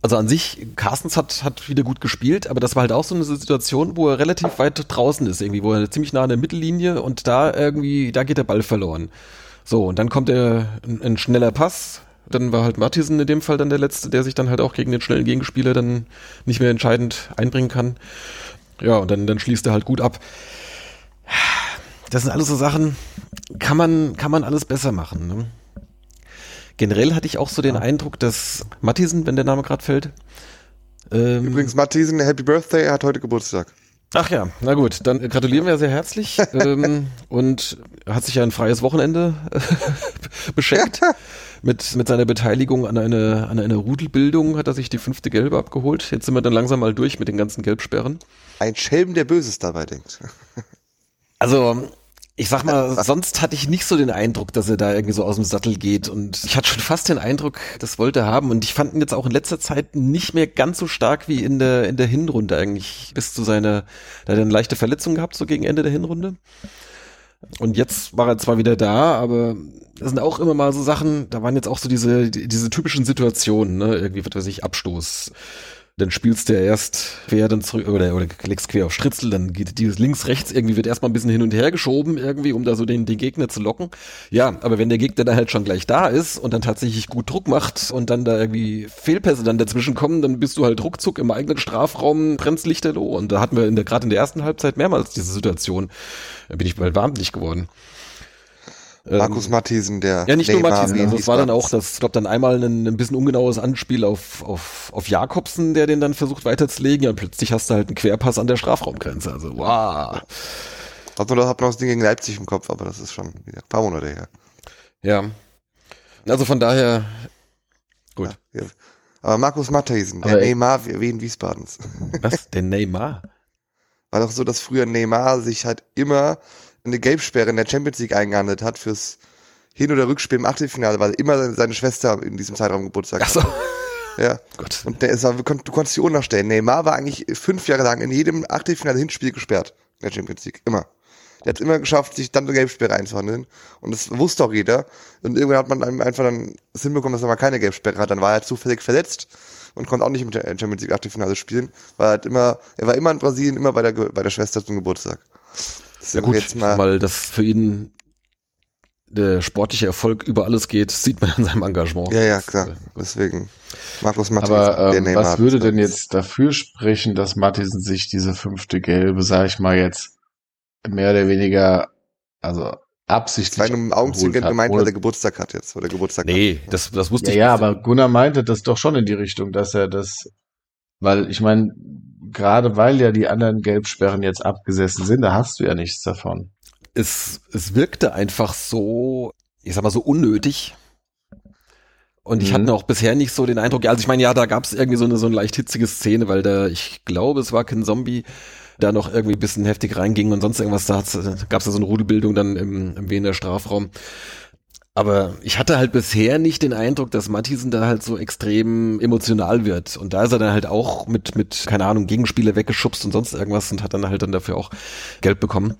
also an sich, Carstens hat, hat wieder gut gespielt, aber das war halt auch so eine Situation, wo er relativ weit draußen ist, irgendwie, wo er ziemlich nah an der Mittellinie und da irgendwie, da geht der Ball verloren. So, und dann kommt er ein, ein schneller Pass, dann war halt Mattisen in dem Fall dann der Letzte, der sich dann halt auch gegen den schnellen Gegenspieler dann nicht mehr entscheidend einbringen kann. Ja, und dann, dann schließt er halt gut ab. Das sind alles so Sachen, kann man, kann man alles besser machen. Ne? Generell hatte ich auch so den Eindruck, dass Mattisen, wenn der Name gerade fällt. Ähm, Übrigens, Mattisen, Happy Birthday, er hat heute Geburtstag. Ach ja, na gut, dann gratulieren wir sehr herzlich ähm, und hat sich ja ein freies Wochenende beschenkt. mit, mit seiner Beteiligung an eine, an eine Rudelbildung hat er sich die fünfte Gelbe abgeholt. Jetzt sind wir dann langsam mal durch mit den ganzen Gelbsperren. Ein Schelm, der Böses dabei denkt. Also, ich sag mal, sonst hatte ich nicht so den Eindruck, dass er da irgendwie so aus dem Sattel geht. Und ich hatte schon fast den Eindruck, das wollte er haben. Und ich fand ihn jetzt auch in letzter Zeit nicht mehr ganz so stark wie in der, in der Hinrunde eigentlich. Bis zu seiner, da hat er eine leichte Verletzung gehabt, so gegen Ende der Hinrunde. Und jetzt war er zwar wieder da, aber das sind auch immer mal so Sachen, da waren jetzt auch so diese, diese typischen Situationen, ne, irgendwie, was weiß ich, Abstoß dann spielst du ja erst quer dann zurück oder, oder legst quer auf Stritzel, dann geht dieses links, rechts irgendwie wird erstmal ein bisschen hin und her geschoben irgendwie, um da so den, den Gegner zu locken. Ja, aber wenn der Gegner dann halt schon gleich da ist und dann tatsächlich gut Druck macht und dann da irgendwie Fehlpässe dann dazwischen kommen, dann bist du halt ruckzuck im eigenen Strafraum, brennst Lichterloh. Und da hatten wir in der, gerade in der ersten Halbzeit mehrmals diese Situation. Da bin ich bald wahnsinnig geworden. Markus ähm, Matthiesen, der. Ja, nicht Neymar nur Matthiesen, also es war dann auch das, ich glaube, dann einmal ein, ein bisschen ungenaues Anspiel auf, auf, auf Jakobsen, der den dann versucht weiterzulegen. Ja, und plötzlich hast du halt einen Querpass an der Strafraumgrenze. Also, wow. Also, da hat noch das Ding gegen Leipzig im Kopf, aber das ist schon wieder ein paar Monate her. Ja. Also von daher, gut. Ja, ja. Aber Markus Matthiesen, der Neymar wie in Wiesbadens. Was? Der Neymar? War doch so, dass früher Neymar sich halt immer eine Gelbsperre in der Champions League eingehandelt hat fürs Hin- oder Rückspiel im Achtelfinale, weil immer seine Schwester in diesem Zeitraum Geburtstag Ach so. hatte. Ja. Gott. Und der ist, du konntest die Uhr nachstellen. Neymar war eigentlich fünf Jahre lang in jedem Achtelfinale Hinspiel gesperrt in der Champions League. Immer. Der hat es immer geschafft, sich dann eine Gelbsperre einzuhandeln. Und das wusste auch jeder. Und irgendwann hat man einfach dann das hinbekommen, dass er mal keine Gelbsperre hat. Dann war er zufällig verletzt und konnte auch nicht mit der Champions League Achtelfinale spielen. Weil er halt immer, er war immer in Brasilien, immer bei der, bei der Schwester zum Geburtstag. Ja gut, jetzt mal weil das für ihn der sportliche Erfolg über alles geht, sieht man in seinem Engagement. Ja, ja, klar. Deswegen. Markus Matthiesen. Aber ähm, was würde denn jetzt dafür sprechen, dass Matthiesen sich diese fünfte Gelbe, sag ich mal jetzt, mehr oder weniger, also absichtlich. In einem Augenzwinkern gemeint, weil er Geburtstag hat jetzt, oder Geburtstag Nee, hat. das, das wusste ja, ich Ja, aber Gunnar meinte das doch schon in die Richtung, dass er das, weil ich meine, gerade weil ja die anderen Gelbsperren jetzt abgesessen sind, da hast du ja nichts davon. Es, es wirkte einfach so, ich sag mal so unnötig. Und ich mhm. hatte auch bisher nicht so den Eindruck, also ich meine, ja, da gab es irgendwie so eine so eine leicht hitzige Szene, weil da, ich glaube, es war kein Zombie, da noch irgendwie ein bisschen heftig reinging und sonst irgendwas, da gab es ja so eine Rudelbildung dann im, im Wiener Strafraum. Aber ich hatte halt bisher nicht den Eindruck, dass Mattisen da halt so extrem emotional wird. Und da ist er dann halt auch mit, mit, keine Ahnung, Gegenspiele weggeschubst und sonst irgendwas und hat dann halt dann dafür auch Geld bekommen.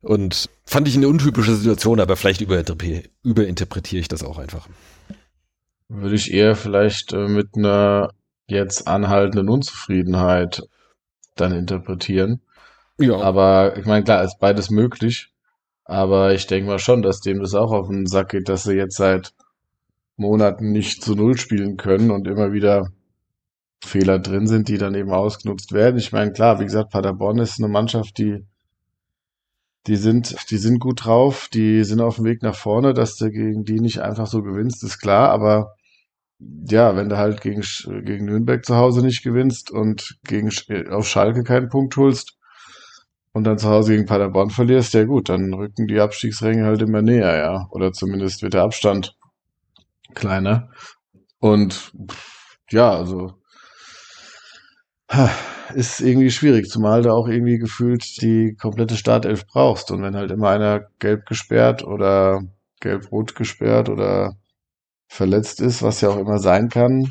Und fand ich eine untypische Situation, aber vielleicht überinterpretiere, überinterpretiere ich das auch einfach. Würde ich eher vielleicht äh, mit einer jetzt anhaltenden Unzufriedenheit dann interpretieren. Ja. Aber ich meine, klar, ist beides möglich. Aber ich denke mal schon, dass dem das auch auf den Sack geht, dass sie jetzt seit Monaten nicht zu Null spielen können und immer wieder Fehler drin sind, die dann eben ausgenutzt werden. Ich meine, klar, wie gesagt, Paderborn ist eine Mannschaft, die, die sind, die sind gut drauf, die sind auf dem Weg nach vorne, dass du gegen die nicht einfach so gewinnst, ist klar, aber ja, wenn du halt gegen, gegen Nürnberg zu Hause nicht gewinnst und gegen, auf Schalke keinen Punkt holst, und dann zu Hause gegen Paderborn verlierst, ja gut, dann rücken die Abstiegsränge halt immer näher, ja. Oder zumindest wird der Abstand kleiner. Und ja, also ist irgendwie schwierig, zumal du auch irgendwie gefühlt die komplette Startelf brauchst. Und wenn halt immer einer gelb gesperrt oder gelb-rot gesperrt oder verletzt ist, was ja auch immer sein kann,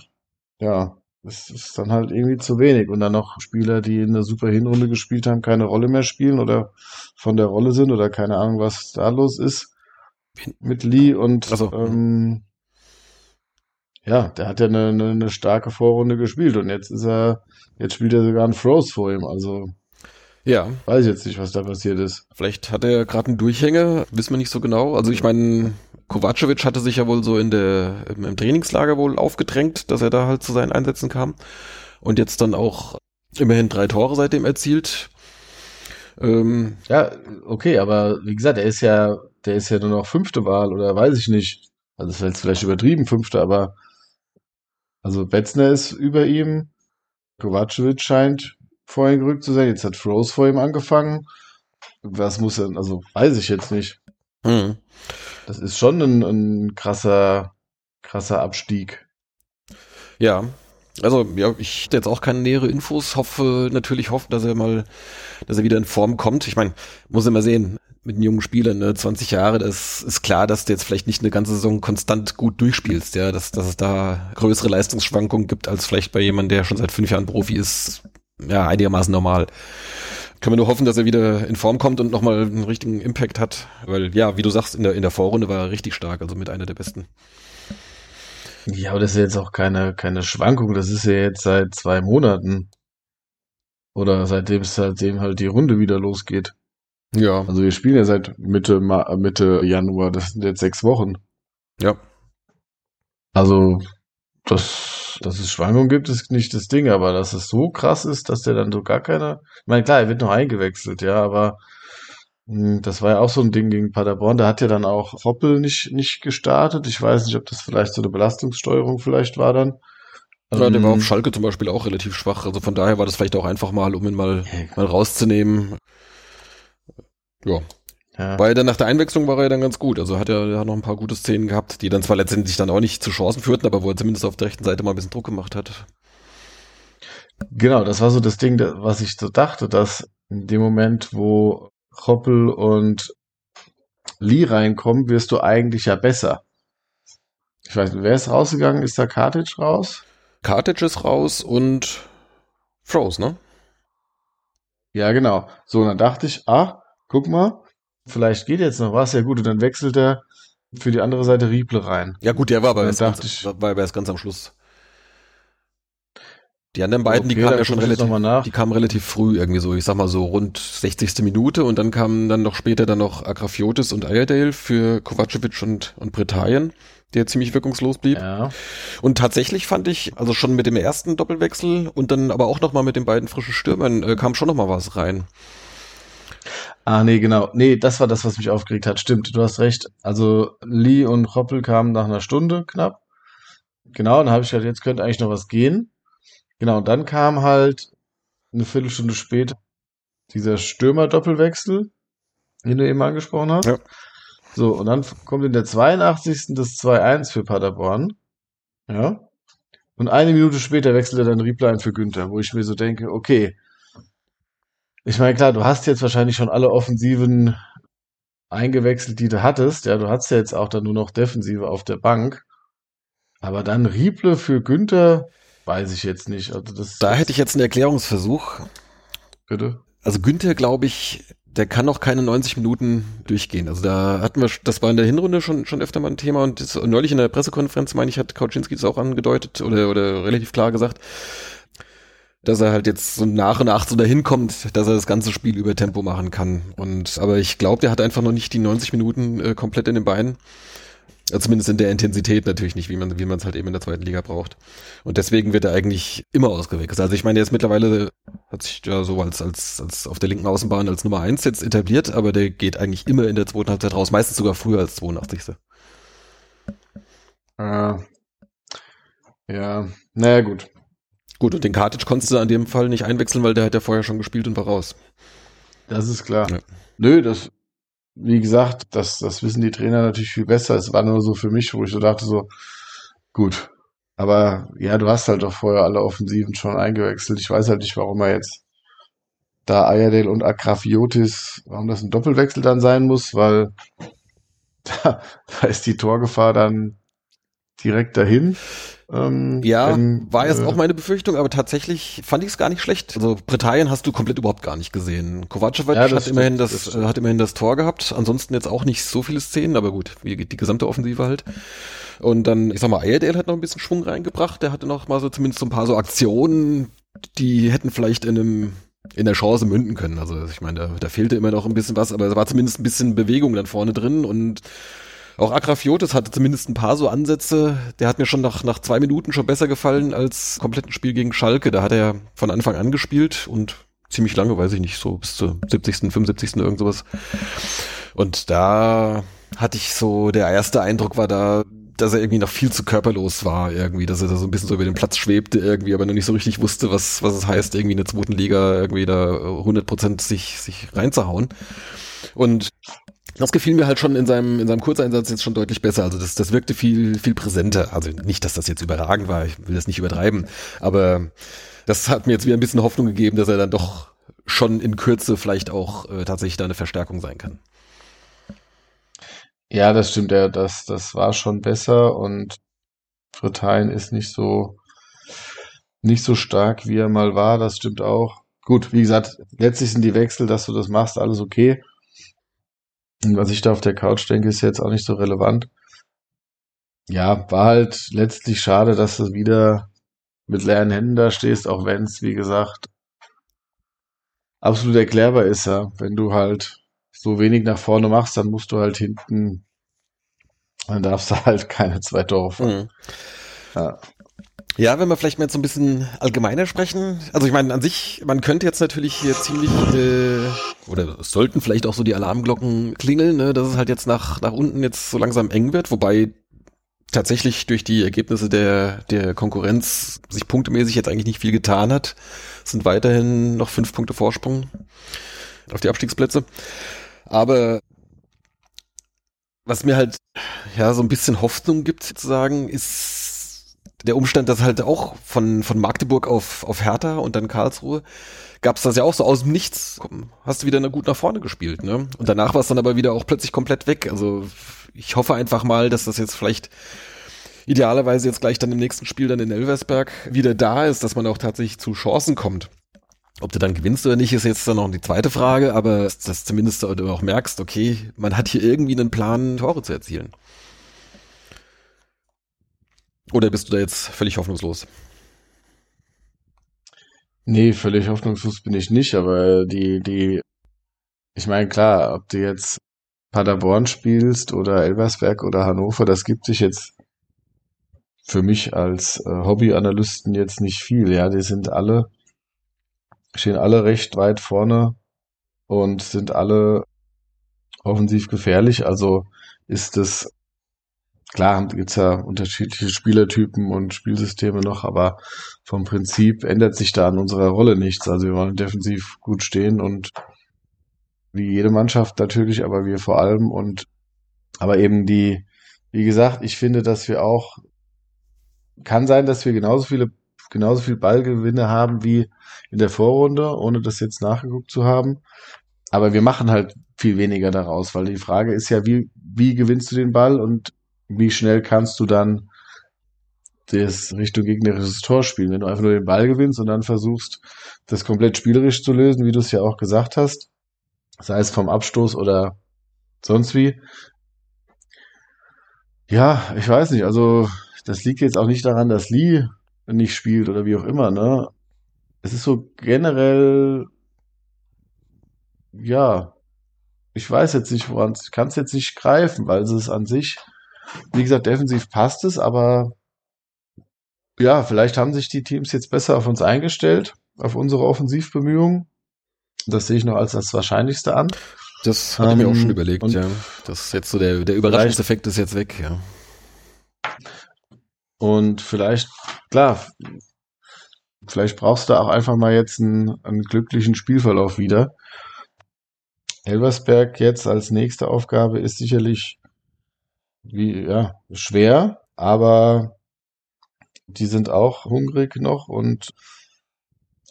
ja, das ist dann halt irgendwie zu wenig. Und dann noch Spieler, die in einer super Hinrunde gespielt haben, keine Rolle mehr spielen oder von der Rolle sind oder keine Ahnung, was da los ist mit Lee und so. ähm, ja, der hat ja eine, eine, eine starke Vorrunde gespielt und jetzt ist er, jetzt spielt er sogar einen Froze vor ihm. Also ja. Weiß ich jetzt nicht, was da passiert ist. Vielleicht hat er gerade einen Durchhänger, wissen wir nicht so genau. Also ich meine, Kovacevic hatte sich ja wohl so in der, im Trainingslager wohl aufgedrängt, dass er da halt zu seinen Einsätzen kam. Und jetzt dann auch immerhin drei Tore seitdem erzielt. Ähm, ja, okay, aber wie gesagt, er ist ja, der ist ja nur noch fünfte Wahl oder weiß ich nicht. Also das ist jetzt vielleicht übertrieben, fünfte, aber also Betzner ist über ihm. Kovacevic scheint vorhin gerückt zu sein. Jetzt hat Froze vor ihm angefangen. Was muss er, also weiß ich jetzt nicht. Hm. Das ist schon ein, ein krasser, krasser Abstieg. Ja, also ja, ich hätte jetzt auch keine nähere Infos, hoffe natürlich hoffe, dass er mal, dass er wieder in Form kommt. Ich meine, muss immer sehen, mit einem jungen Spieler, ne, 20 Jahre, das ist klar, dass du jetzt vielleicht nicht eine ganze Saison konstant gut durchspielst, ja, dass, dass es da größere Leistungsschwankungen gibt als vielleicht bei jemandem, der schon seit fünf Jahren Profi ist, ja, einigermaßen normal. Können wir nur hoffen, dass er wieder in Form kommt und nochmal einen richtigen Impact hat. Weil, ja, wie du sagst, in der, in der Vorrunde war er richtig stark, also mit einer der besten. Ja, aber das ist jetzt auch keine, keine Schwankung. Das ist ja jetzt seit zwei Monaten. Oder seitdem seitdem halt die Runde wieder losgeht. Ja. Also wir spielen ja seit Mitte, Mitte Januar. Das sind jetzt sechs Wochen. Ja. Also, das dass es Schwankungen gibt, ist nicht das Ding, aber dass es so krass ist, dass der dann so gar keine. Ich meine, klar, er wird noch eingewechselt, ja, aber hm, das war ja auch so ein Ding gegen Paderborn. Da hat ja dann auch Hoppel nicht, nicht gestartet. Ich weiß nicht, ob das vielleicht so eine Belastungssteuerung vielleicht war dann. Ja, der war auf ähm, Schalke zum Beispiel auch relativ schwach. Also von daher war das vielleicht auch einfach mal, um ihn mal, mal rauszunehmen. Ja, ja. Weil dann nach der Einwechslung war er dann ganz gut. Also hat er, er hat noch ein paar gute Szenen gehabt, die dann zwar letztendlich dann auch nicht zu Chancen führten, aber wo er zumindest auf der rechten Seite mal ein bisschen Druck gemacht hat. Genau, das war so das Ding, was ich so dachte, dass in dem Moment, wo Hoppel und Lee reinkommen, wirst du eigentlich ja besser. Ich weiß nicht, wer ist rausgegangen? Ist da Cartage raus? Cartage ist raus und Froze, ne? Ja, genau. So, und dann dachte ich, ah, guck mal, vielleicht geht jetzt noch was, ja gut, und dann wechselt er für die andere Seite Rieble rein. Ja gut, der war aber erst ganz, ich, war aber erst ganz am Schluss. Die anderen beiden, okay, die kamen ja schon relativ, die kamen relativ früh irgendwie so, ich sag mal so rund 60. Minute und dann kamen dann noch später dann noch Agrafiotis und Ayerdale für Kovacevic und, und Britannien, der ziemlich wirkungslos blieb. Ja. Und tatsächlich fand ich, also schon mit dem ersten Doppelwechsel und dann aber auch nochmal mit den beiden frischen Stürmern äh, kam schon nochmal was rein. Ah, nee, genau. Nee, das war das, was mich aufgeregt hat. Stimmt, du hast recht. Also Lee und Hoppel kamen nach einer Stunde knapp. Genau, dann habe ich gedacht, jetzt könnte eigentlich noch was gehen. Genau, und dann kam halt eine Viertelstunde später dieser Stürmer-Doppelwechsel, den du eben angesprochen hast. Ja. So, und dann kommt in der 82. das 2-1 für Paderborn. Ja. Und eine Minute später wechselt er dann Repline für Günther, wo ich mir so denke, okay, ich meine, klar, du hast jetzt wahrscheinlich schon alle offensiven eingewechselt, die du hattest. Ja, du hast ja jetzt auch dann nur noch Defensive auf der Bank. Aber dann Rieble für Günther, weiß ich jetzt nicht. Also das Da hätte ich jetzt einen Erklärungsversuch. bitte. Also Günther, glaube ich, der kann noch keine 90 Minuten durchgehen. Also da hatten wir, das war in der Hinrunde schon, schon öfter mal ein Thema und das, neulich in der Pressekonferenz, meine ich, hat Kauczynski das auch angedeutet oder, oder relativ klar gesagt, dass er halt jetzt so nach und nach so dahin kommt, dass er das ganze Spiel über Tempo machen kann. Und aber ich glaube, der hat einfach noch nicht die 90 Minuten äh, komplett in den Beinen. Zumindest in der Intensität natürlich nicht, wie man wie man es halt eben in der zweiten Liga braucht. Und deswegen wird er eigentlich immer ausgewechselt. Also ich meine, ist mittlerweile hat sich ja so als als als auf der linken Außenbahn als Nummer eins jetzt etabliert, aber der geht eigentlich immer in der zweiten Halbzeit raus, meistens sogar früher als 82. Äh, ja, naja, gut. Gut, und den Kartic konntest du an dem Fall nicht einwechseln, weil der hat ja vorher schon gespielt und war raus. Das ist klar. Ja. Nö, das, wie gesagt, das, das wissen die Trainer natürlich viel besser. Es war nur so für mich, wo ich so dachte, so, gut. Aber ja, du hast halt doch vorher alle Offensiven schon eingewechselt. Ich weiß halt nicht, warum er jetzt da Ayerdale und Akrafiotis, warum das ein Doppelwechsel dann sein muss, weil da, da ist die Torgefahr dann direkt dahin. Ähm, Ja, wenn, war jetzt äh, auch meine Befürchtung, aber tatsächlich fand ich es gar nicht schlecht. Also Britannien hast du komplett überhaupt gar nicht gesehen. Kovacevic Ja, hat immerhin das das, äh, hat immerhin das Tor gehabt. Ansonsten jetzt auch nicht so viele Szenen, aber gut, wie die gesamte Offensive halt. Und dann, ich sag mal, Ayerdale hat noch ein bisschen Schwung reingebracht. Der hatte noch mal so zumindest so ein paar so Aktionen, die hätten vielleicht in einem in der Chance münden können. Also ich meine, da, da fehlte immer noch ein bisschen was, aber es war zumindest ein bisschen Bewegung dann vorne drin und auch Akrafiotis hatte zumindest ein paar so Ansätze. Der hat mir schon nach, nach zwei Minuten schon besser gefallen als kompletten Spiel gegen Schalke. Da hat er von Anfang an gespielt und ziemlich lange, weiß ich nicht, so bis zur 70., 75. irgend sowas. Und da hatte ich so, der erste Eindruck war da, dass er irgendwie noch viel zu körperlos war, irgendwie, dass er da so ein bisschen so über den Platz schwebte, irgendwie, aber noch nicht so richtig wusste, was, was es heißt, irgendwie in der zweiten Liga irgendwie da 100 Prozent sich, sich reinzuhauen. Und das gefiel mir halt schon in seinem, in seinem Kurzeinsatz jetzt schon deutlich besser. Also das, das wirkte viel, viel präsenter. Also nicht, dass das jetzt überragend war, ich will das nicht übertreiben, aber das hat mir jetzt wieder ein bisschen Hoffnung gegeben, dass er dann doch schon in Kürze vielleicht auch äh, tatsächlich da eine Verstärkung sein kann. Ja, das stimmt, ja, das, das war schon besser und Britannien ist nicht so, nicht so stark, wie er mal war, das stimmt auch. Gut, wie gesagt, letztlich sind die Wechsel, dass du das machst, alles okay. Und was ich da auf der Couch denke, ist jetzt auch nicht so relevant. Ja, war halt letztlich schade, dass du wieder mit leeren Händen da stehst, auch wenn es, wie gesagt, absolut erklärbar ist, ja. Wenn du halt so wenig nach vorne machst, dann musst du halt hinten, dann darfst du halt keine zwei Tore. Mhm. Ja. Ja, wenn wir vielleicht mal jetzt so ein bisschen allgemeiner sprechen. Also ich meine, an sich, man könnte jetzt natürlich hier ziemlich, äh, oder sollten vielleicht auch so die Alarmglocken klingeln, ne, dass es halt jetzt nach, nach unten jetzt so langsam eng wird, wobei tatsächlich durch die Ergebnisse der, der Konkurrenz sich punktemäßig jetzt eigentlich nicht viel getan hat. Es sind weiterhin noch fünf Punkte Vorsprung auf die Abstiegsplätze. Aber was mir halt ja so ein bisschen Hoffnung gibt, sozusagen, ist der Umstand, dass halt auch von, von Magdeburg auf, auf Hertha und dann Karlsruhe gab es das ja auch so aus dem Nichts. Hast du wieder gut nach vorne gespielt, ne? Und danach war es dann aber wieder auch plötzlich komplett weg. Also ich hoffe einfach mal, dass das jetzt vielleicht idealerweise jetzt gleich dann im nächsten Spiel dann in Elversberg wieder da ist, dass man auch tatsächlich zu Chancen kommt. Ob du dann gewinnst oder nicht, ist jetzt dann noch die zweite Frage, aber dass zumindest du auch merkst, okay, man hat hier irgendwie einen Plan, Tore zu erzielen. Oder bist du da jetzt völlig hoffnungslos? Nee, völlig hoffnungslos bin ich nicht, aber die, die, ich meine, klar, ob du jetzt Paderborn spielst oder Elversberg oder Hannover, das gibt sich jetzt für mich als äh, Hobbyanalysten jetzt nicht viel. Ja, die sind alle, stehen alle recht weit vorne und sind alle offensiv gefährlich. Also ist es, klar, gibt's ja unterschiedliche Spielertypen und Spielsysteme noch, aber vom Prinzip ändert sich da an unserer Rolle nichts. Also wir wollen defensiv gut stehen und wie jede Mannschaft natürlich, aber wir vor allem und aber eben die, wie gesagt, ich finde, dass wir auch kann sein, dass wir genauso viele genauso viel Ballgewinne haben wie in der Vorrunde, ohne das jetzt nachgeguckt zu haben. aber wir machen halt viel weniger daraus, weil die Frage ist ja, wie, wie gewinnst du den Ball und wie schnell kannst du dann das Richtung gegnerisches Tor spielen. Wenn du einfach nur den Ball gewinnst und dann versuchst, das komplett spielerisch zu lösen, wie du es ja auch gesagt hast, sei es vom Abstoß oder sonst wie. Ja, ich weiß nicht, also das liegt jetzt auch nicht daran, dass Lee nicht spielt oder wie auch immer, ne? Es ist so generell, ja, ich weiß jetzt nicht, woran kann es jetzt nicht greifen, weil es ist an sich, wie gesagt, defensiv passt es, aber ja, vielleicht haben sich die Teams jetzt besser auf uns eingestellt, auf unsere Offensivbemühungen. Das sehe ich noch als das Wahrscheinlichste an. Das hatte ich mir auch schon überlegt, ja. Das ist jetzt so der, der Überraschungseffekt ist jetzt weg, ja. Und vielleicht, klar, vielleicht brauchst du auch einfach mal jetzt einen, einen glücklichen Spielverlauf wieder. Elversberg jetzt als nächste Aufgabe ist sicherlich wie, ja, schwer, aber die sind auch hungrig noch und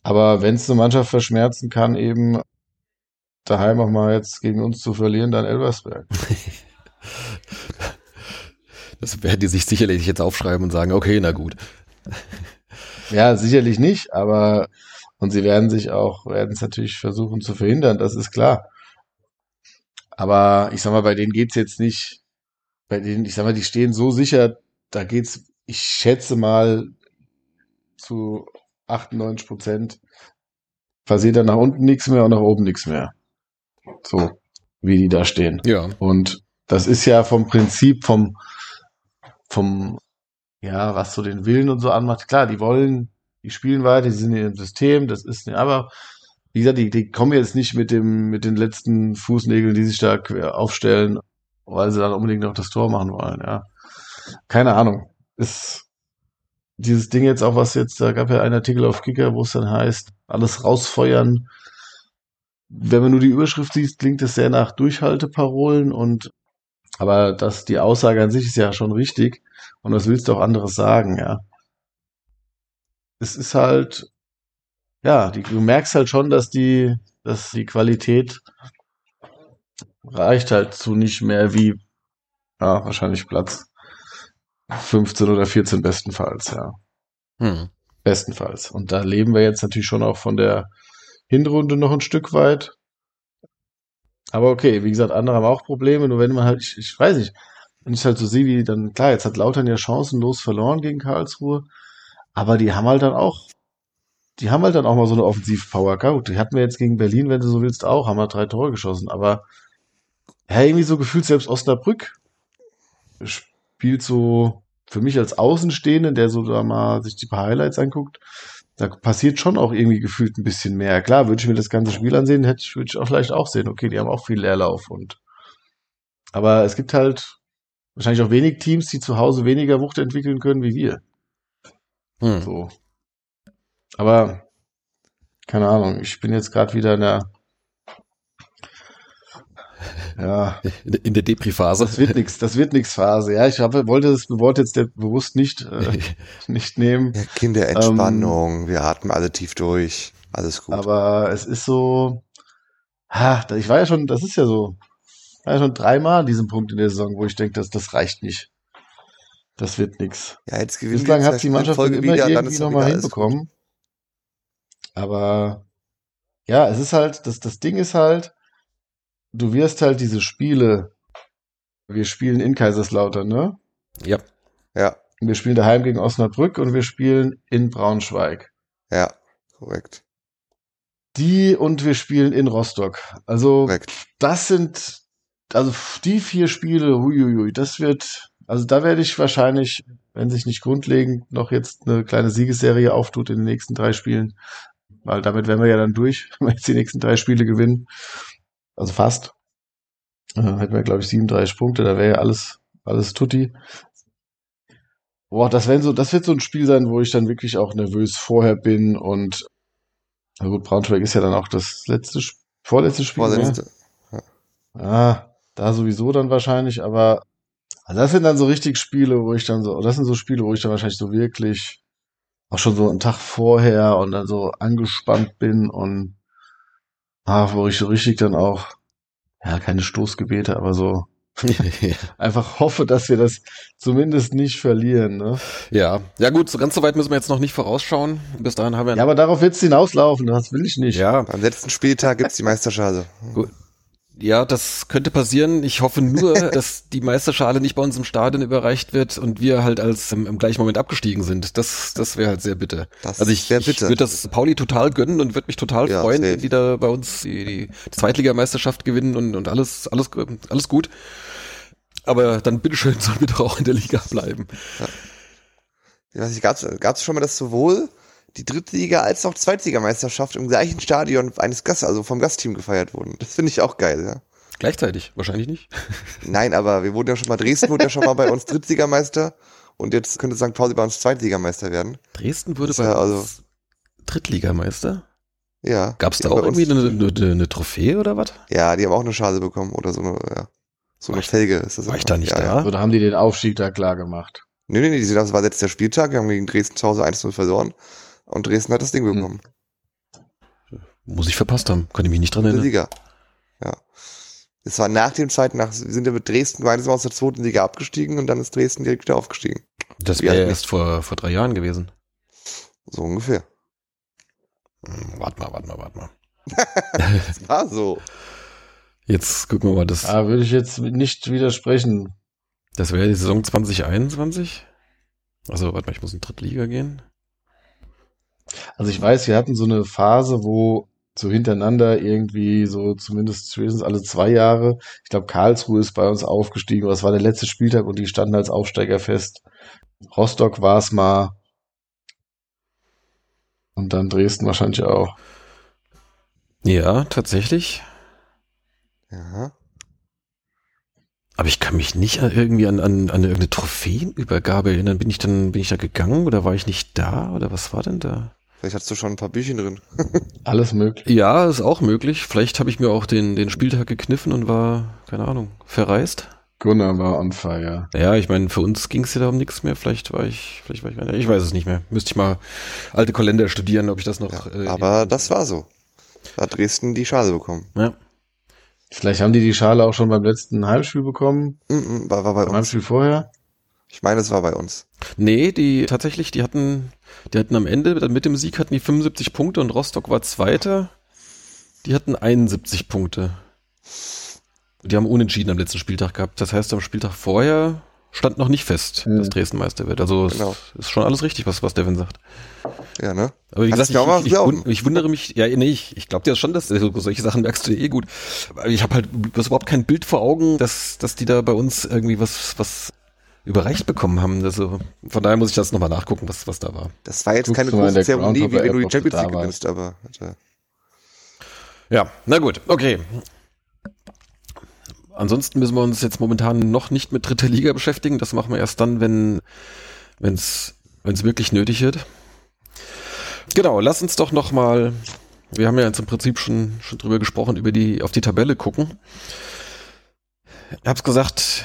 aber wenn es eine Mannschaft verschmerzen kann, eben daheim auch mal jetzt gegen uns zu verlieren, dann Elversberg. das werden die sich sicherlich jetzt aufschreiben und sagen, okay, na gut. Ja, sicherlich nicht, aber und sie werden sich auch, werden es natürlich versuchen zu verhindern, das ist klar. Aber ich sag mal, bei denen geht's jetzt nicht, bei denen, ich sag mal, die stehen so sicher, da geht's, ich schätze mal, zu 98 Prozent passiert dann nach unten nichts mehr und nach oben nichts mehr. So, wie die da stehen. Ja. Und das ist ja vom Prinzip, vom, vom, ja, was so den Willen und so anmacht. Klar, die wollen, die spielen weiter, die sind in ihrem System, das ist, aber wie gesagt, die, die kommen jetzt nicht mit dem, mit den letzten Fußnägeln, die sich da aufstellen, weil sie dann unbedingt noch das Tor machen wollen, ja. Keine Ahnung. Ist dieses Ding jetzt auch, was jetzt, da gab ja einen Artikel auf Kicker, wo es dann heißt, alles rausfeuern, wenn man nur die Überschrift sieht, klingt es sehr nach Durchhalteparolen und aber das, die Aussage an sich ist ja schon richtig. Und was willst du auch anderes sagen, ja? Es ist halt, ja, die, du merkst halt schon, dass die, dass die Qualität reicht halt zu nicht mehr wie, ja, wahrscheinlich Platz 15 oder 14 bestenfalls, ja. Hm. Bestenfalls. Und da leben wir jetzt natürlich schon auch von der Hinrunde noch ein Stück weit. Aber okay, wie gesagt, andere haben auch Probleme, nur wenn man halt, ich, ich weiß nicht, wenn ich halt so sehe, wie dann, klar, jetzt hat Lautern ja chancenlos verloren gegen Karlsruhe, aber die haben halt dann auch, die haben halt dann auch mal so eine Offensivpower. Gut, die hatten wir jetzt gegen Berlin, wenn du so willst, auch, haben wir drei Tore geschossen, aber ja, irgendwie so gefühlt selbst Osnabrück spielt so für mich als Außenstehende, der so da mal sich die paar Highlights anguckt, da passiert schon auch irgendwie gefühlt ein bisschen mehr. Klar, würde ich mir das ganze Spiel ansehen, hätte ich, würde ich auch vielleicht auch sehen, okay, die haben auch viel Leerlauf und aber es gibt halt wahrscheinlich auch wenig Teams, die zu Hause weniger Wucht entwickeln können wie wir. Hm. So. Aber keine Ahnung, ich bin jetzt gerade wieder in der ja. In der Depri-Phase. Das wird nix, das wird nix Phase. Ja, ich habe, wollte das Wort jetzt bewusst nicht, äh, nicht nehmen. Ja, Kinderentspannung, ähm, wir atmen alle tief durch. Alles gut. Aber es ist so, ha, ich war ja schon, das ist ja so, war ja schon dreimal an diesem Punkt in der Saison, wo ich denke, dass das reicht nicht. Das wird nix. Ja, jetzt gewinnen Bislang hat die Mannschaft immer wieder, irgendwie nochmal hinbekommen. Aber ja, es ist halt, das, das Ding ist halt, du wirst halt diese Spiele, wir spielen in Kaiserslautern, ne? Ja. Ja. Wir spielen daheim gegen Osnabrück und wir spielen in Braunschweig. Ja, korrekt. Die und wir spielen in Rostock. Also korrekt. das sind, also die vier Spiele, huiuiui, das wird, also da werde ich wahrscheinlich, wenn sich nicht grundlegend noch jetzt eine kleine Siegesserie auftut in den nächsten drei Spielen, weil damit wären wir ja dann durch, wenn wir jetzt die nächsten drei Spiele gewinnen also fast. Äh, hätten wir, glaube ich, 37 Punkte, da wäre ja alles, alles tutti. Boah, das, wäre so, das wird so ein Spiel sein, wo ich dann wirklich auch nervös vorher bin und na gut, Braunschweig ist ja dann auch das letzte, vorletzte Spiel. Ne? Vorletzte. Ja. ja, da sowieso dann wahrscheinlich, aber also das sind dann so richtig Spiele, wo ich dann so, das sind so Spiele, wo ich dann wahrscheinlich so wirklich auch schon so einen Tag vorher und dann so angespannt bin und Ah, wo ich so richtig dann auch, ja, keine Stoßgebete, aber so einfach hoffe, dass wir das zumindest nicht verlieren. Ne? ja, ja gut, so ganz so weit müssen wir jetzt noch nicht vorausschauen. Bis dahin haben wir Ja, aber darauf wird's hinauslaufen, das will ich nicht. ja, Beim letzten Spieltag gibt's die Meisterschale. Ja, das könnte passieren. Ich hoffe nur, dass die Meisterschale nicht bei uns im Stadion überreicht wird und wir halt als im, im gleichen Moment abgestiegen sind. Das, das wäre halt sehr bitte. Das also ich, ich würde das Pauli total gönnen und würde mich total Ja, freuen, wenn die da bei uns die, die, Zweitligameisterschaft gewinnen und, und alles, alles, alles gut. Aber dann bitteschön sollen wir doch auch in der Liga bleiben. Ich weiß nicht, gab's, gab's schon mal, dass sowohl die Drittliga als auch Zweitligameisterschaft im gleichen Stadion eines Gast, also vom Gastteam gefeiert wurden? Das finde ich auch geil, ja. Gleichzeitig, wahrscheinlich nicht. Nein, aber wir wurden ja schon mal, Dresden wurde ja schon mal bei uns Drittligameister und jetzt könnte St. Pauli bei uns Zweitligameister werden. Dresden wurde bei ja also- uns Drittligameister. Ja. Gab es da auch irgendwie eine, eine, eine Trophäe oder was? Ja, die haben auch eine Schale bekommen oder so eine, ja. So eine War ich- Felge ist das. war ich da nicht ja, da? Ja. Oder haben die den Aufstieg da klar gemacht? Nee, nee, nee, das war letzter Spieltag, wir haben gegen Dresden zu Hause 1-0 verloren und Dresden hat das Ding Hm. bekommen. Muss ich verpasst haben. Kann ich mich nicht dran In der erinnern. Liga. Ja. Es war nach dem zweiten, nach, wir sind ja mit Dresden beides mal aus der zweiten Liga abgestiegen und dann ist Dresden direkt wieder aufgestiegen. Das wäre ja erst vor, vor drei Jahren gewesen. So ungefähr. Hm, Warte mal, warte mal, warte mal. Das war so. Jetzt gucken wir mal, das, Da würde ich jetzt nicht widersprechen. das wäre die Saison 2021. Also, warte mal, ich muss in Drittliga gehen. Also ich weiß, wir hatten so eine Phase, wo so hintereinander irgendwie so zumindest spätestens alle zwei Jahre, ich glaube Karlsruhe ist bei uns aufgestiegen, aber es war der letzte Spieltag und die standen als Aufsteiger fest. Rostock war es mal. Und dann Dresden wahrscheinlich auch. Ja, tatsächlich. Ja. Aber ich kann mich nicht an irgendwie an, an, an irgendeine Trophäenübergabe erinnern. Bin ich dann, bin ich da gegangen oder war ich nicht da? Oder was war denn da? Vielleicht hast du schon ein paar Büchchen drin. Alles möglich. Ja, ist auch möglich. Vielleicht habe ich mir auch den, den Spieltag gekniffen und war, keine Ahnung, verreist. Gunnar war on fire. Ja, ich meine, für uns ging es ja da um nichts mehr. Vielleicht war ich, vielleicht war ich, ich weiß es nicht mehr. Müsste ich mal alte Kalender studieren, ob ich das noch. Ja, äh, aber das war so. Da hat Dresden die Schale bekommen. Ja. Vielleicht haben die die Schale auch schon beim letzten Heimspiel bekommen. Mm, mm, war, war bei Beim uns. Heimspiel vorher. Ich meine, es war bei uns. Nee, die tatsächlich, die hatten, die hatten am Ende, dann mit dem Sieg hatten die 75 Punkte und Rostock war Zweiter. Die hatten 71 Punkte. Die haben unentschieden am letzten Spieltag gehabt. Das heißt, am Spieltag vorher stand noch nicht fest, Hm. dass Dresden Meister wird. Also es Genau. ist schon alles richtig, was, was Devin sagt. Ja, ne? Aber wie Kannst gesagt, ich, ich, wund- ich wundere mich, ja, nee, ich, ich glaube dir schon, dass also, solche Sachen merkst du eh gut. Aber ich habe halt bloß überhaupt kein Bild vor Augen, dass, dass die da bei uns irgendwie was, was überreicht bekommen haben. Also von daher muss ich das nochmal nachgucken, was, was da war. Das war jetzt Guckst keine große Zeremonie, wie wenn du die Champions League gewinnst, aber äh, Ja, na gut, okay. Ansonsten müssen wir uns jetzt momentan noch nicht mit dritter Liga beschäftigen. Das machen wir erst dann, wenn es wenn's wirklich nötig wird. Genau, lass uns doch noch mal, wir haben ja jetzt im Prinzip schon, schon drüber gesprochen, über die, auf die Tabelle gucken. Ich hab's gesagt,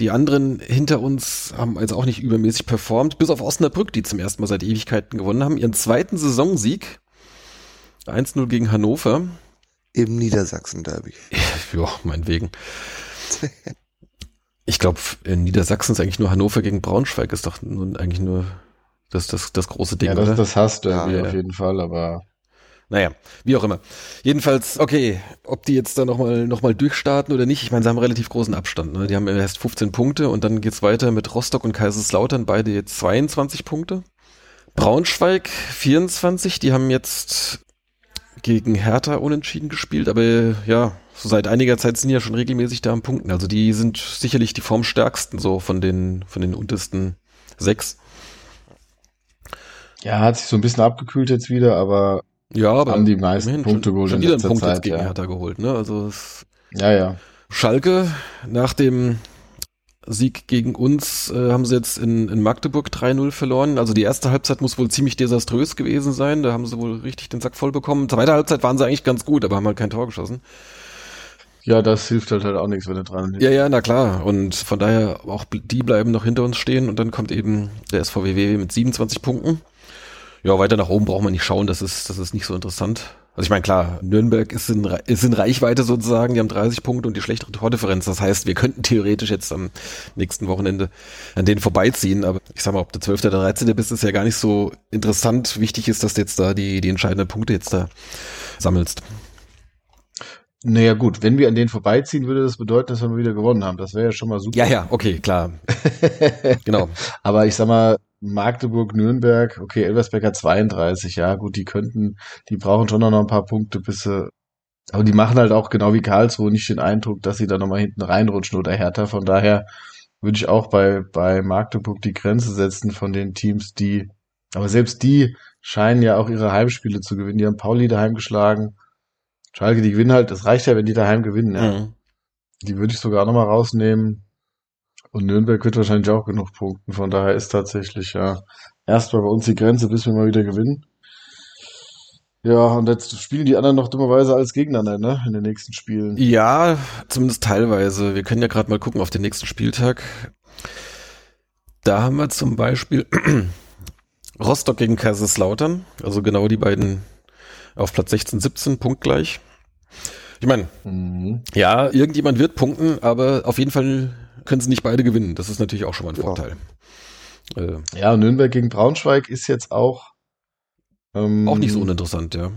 die anderen hinter uns haben jetzt auch nicht übermäßig performt, bis auf Osnabrück, die zum ersten Mal seit Ewigkeiten gewonnen haben. Ihren zweiten Saisonsieg, 1-0 gegen Hannover. im Niedersachsen-Derby. Ja, meinetwegen. Ich glaube, in Niedersachsen ist eigentlich nur Hannover gegen Braunschweig, ist doch nun eigentlich nur das, das, das große Ding, Ja, das oder? ist das Hass Ja, Derby ja. auf jeden Fall, aber Naja, wie auch immer. Jedenfalls, okay, ob die jetzt da nochmal noch mal durchstarten oder nicht, ich meine, sie haben einen relativ großen Abstand. Ne? Die haben erst 15 Punkte und dann geht's weiter mit Rostock und Kaiserslautern, beide jetzt 22 Punkte. Braunschweig 24, die haben jetzt gegen Hertha unentschieden gespielt, aber ja, so seit einiger Zeit sind die ja schon regelmäßig da am Punkten. Also die sind sicherlich die formstärksten so von den, von den untersten sechs. Ja, hat sich so ein bisschen abgekühlt jetzt wieder, aber Ja, aber haben die meisten Punkte schon, geholt schon wieder einen Punkt jetzt Zeit, gegen ja. Hertha geholt. Ne? Also es ja, ja. Schalke nach dem Sieg gegen uns äh, haben sie jetzt in, in Magdeburg 3-0 verloren. Also die erste Halbzeit muss wohl ziemlich desaströs gewesen sein. Da haben sie wohl richtig den Sack voll bekommen. Zweite Halbzeit waren sie eigentlich ganz gut, aber haben halt kein Tor geschossen. Ja, das hilft halt, halt auch nichts, wenn du dran Ja, ja, na klar. Und von daher auch die bleiben noch hinter uns stehen und dann kommt eben der SVWW mit 27 Punkten. Ja, weiter nach oben braucht man nicht schauen, das ist, das ist nicht so interessant. Also ich meine, klar, Nürnberg ist in, ist in Reichweite sozusagen, die haben 30 Punkte und die schlechtere Tordifferenz. Das heißt, wir könnten theoretisch jetzt am nächsten Wochenende an denen vorbeiziehen. Aber ich sag mal, ob der 12. oder 13. bist, ist ja gar nicht so interessant. Wichtig ist, dass du jetzt da die, die entscheidenden Punkte jetzt da sammelst. Naja gut, wenn wir an denen vorbeiziehen, würde das bedeuten, dass wir wieder gewonnen haben. Das wäre ja schon mal super. Ja, ja, okay, klar. genau. Aber ich sag mal, Magdeburg, Nürnberg, okay, Elversberg hat 32, ja gut, die könnten, die brauchen schon noch ein paar Punkte, bis sie, aber die machen halt auch genau wie Karlsruhe nicht den Eindruck, dass sie da nochmal hinten reinrutschen oder härter. Von daher würde ich auch bei, bei Magdeburg die Grenze setzen von den Teams, die, aber selbst die scheinen ja auch ihre Heimspiele zu gewinnen. Die haben Pauli daheim geschlagen, Schalke, die gewinnen halt, das reicht ja, wenn die daheim gewinnen, ja. Mhm. Die würde ich sogar nochmal rausnehmen. Und Nürnberg wird wahrscheinlich auch genug punkten. Von daher ist tatsächlich ja erstmal bei uns die Grenze, bis wir mal wieder gewinnen. Ja, und jetzt spielen die anderen noch dummerweise alles gegeneinander, ne? In den nächsten Spielen. Ja, zumindest teilweise. Wir können ja gerade mal gucken auf den nächsten Spieltag. Da haben wir zum Beispiel Rostock gegen Kaiserslautern. Also genau die beiden auf Platz 16, 17, punktgleich. Ich meine, mhm. ja, irgendjemand wird punkten, aber auf jeden Fall können sie nicht beide gewinnen. Das ist natürlich auch schon mal ein Vorteil. Äh, ja, Nürnberg gegen Braunschweig ist jetzt auch ähm, auch nicht so uninteressant, ja.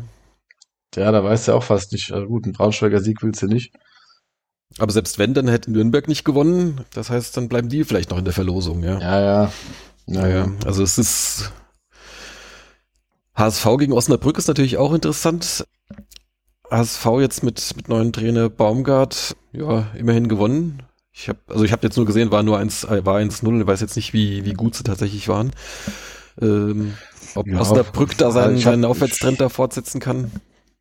Ja, da weißt du ja auch fast nicht. Also gut, ein Braunschweiger Sieg willst du nicht. Aber selbst wenn, dann hätte Nürnberg nicht gewonnen. Das heißt, dann bleiben die vielleicht noch in der Verlosung, ja. Ja, ja. Naja, also es ist HSV gegen Osnabrück ist natürlich auch interessant. HSV jetzt mit, mit neuen Trainer Baumgart, ja, immerhin gewonnen. Ich habe also ich habe jetzt nur gesehen, war nur eins, äh, war 1-0, ich weiß jetzt nicht, wie, wie gut sie tatsächlich waren. Ähm, ob ja, Osnabrück da seinen, seinen Aufwärtstrend da fortsetzen kann.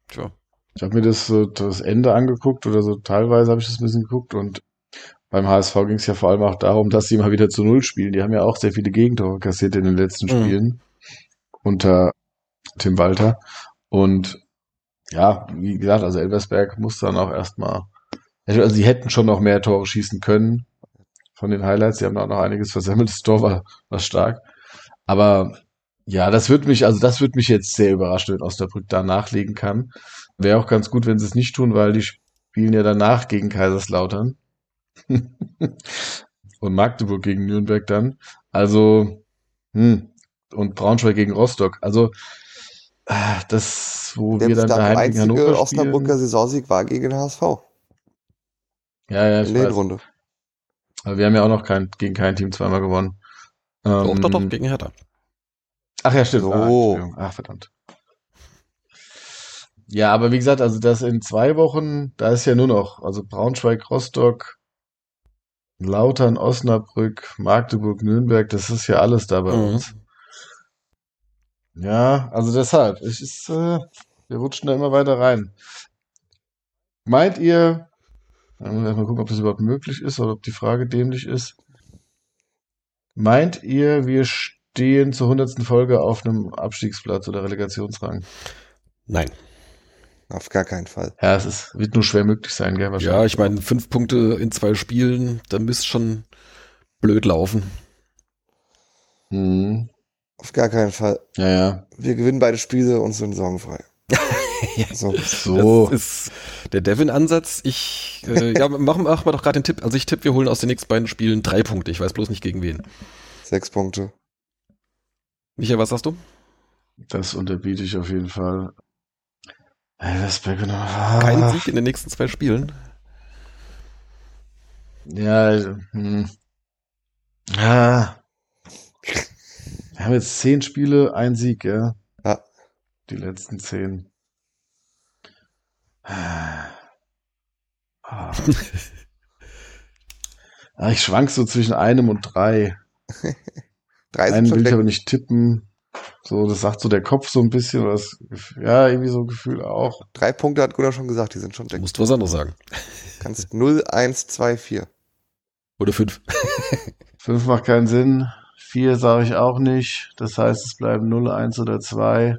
Tja. Ich habe mir das, das Ende angeguckt oder so teilweise habe ich das ein bisschen geguckt und beim HSV ging es ja vor allem auch darum, dass sie mal wieder zu Null spielen. Die haben ja auch sehr viele Gegentore kassiert in den letzten mhm. Spielen mhm. unter Tim Walter. Und ja, wie gesagt, also Elversberg muss dann auch erstmal, also sie hätten schon noch mehr Tore schießen können von den Highlights. Sie haben auch noch einiges versemmelt. Das Tor war, war stark. Aber ja, das wird mich, also das wird mich jetzt sehr überraschen, wenn Osnabrück da nachlegen kann. Wäre auch ganz gut, wenn sie es nicht tun, weil die spielen ja danach gegen Kaiserslautern. und Magdeburg gegen Nürnberg dann. Also, hm, und Braunschweig gegen Rostock. Also, ah, das, wo der wir dann daheim gegen Hannover spielen. Osnabrücker Saisonsieg war gegen HSV. Ja, ja, ich In der Runde. Aber wir haben ja auch noch kein, gegen kein Team zweimal gewonnen. Doch, ähm, doch, doch, gegen Hertha. Ach ja, stimmt. Oh. Ach, verdammt. Ja, aber wie gesagt, also das in zwei Wochen, da ist ja nur noch, also Braunschweig, Rostock, Lautern, Osnabrück, Magdeburg, Nürnberg, das ist ja alles da bei mhm. uns. Ja, also deshalb, es ist, äh, wir rutschen da immer weiter rein. Meint ihr, dann muss ich erstmal gucken, ob das überhaupt möglich ist oder ob die Frage dämlich ist. Meint ihr, wir stehen zur hundertsten Folge auf einem Abstiegsplatz oder Relegationsrang? Nein. Auf gar keinen Fall. Ja, es ist, wird nur schwer möglich sein, gell, wahrscheinlich. Ja, ich meine, fünf Punkte in zwei Spielen, da müsste schon blöd laufen. Hm. Auf gar keinen Fall. Ja, ja. Wir gewinnen beide Spiele und sind sorgenfrei. ja, so. so. Das ist der Devin-Ansatz. Ich, äh, ja, machen mach mal doch gerade den Tipp. Also ich tippe, wir holen aus den nächsten beiden Spielen drei Punkte. Ich weiß bloß nicht gegen wen. Sechs Punkte. Michael, was sagst du? Das unterbiete ich auf jeden Fall. Elversberg genau. Ah. Kein Sieg in den nächsten zwei Spielen. Ja, hm. Ah. Wir haben jetzt zehn Spiele, ein Sieg, ja. Die letzten zehn. Ah. ah, ich schwank so zwischen einem und drei. Drei Einen will ich aber nicht tippen. So, das sagt so der Kopf so ein bisschen. Oder das, ja, irgendwie so ein Gefühl auch. Drei Punkte hat Gunnar schon gesagt, die sind schon. Du musst was anderes sagen. Kannst 0, 1, 2, 4. Oder 5. 5 macht keinen Sinn. 4 sage ich auch nicht. Das heißt, es bleiben 0, 1 oder 2.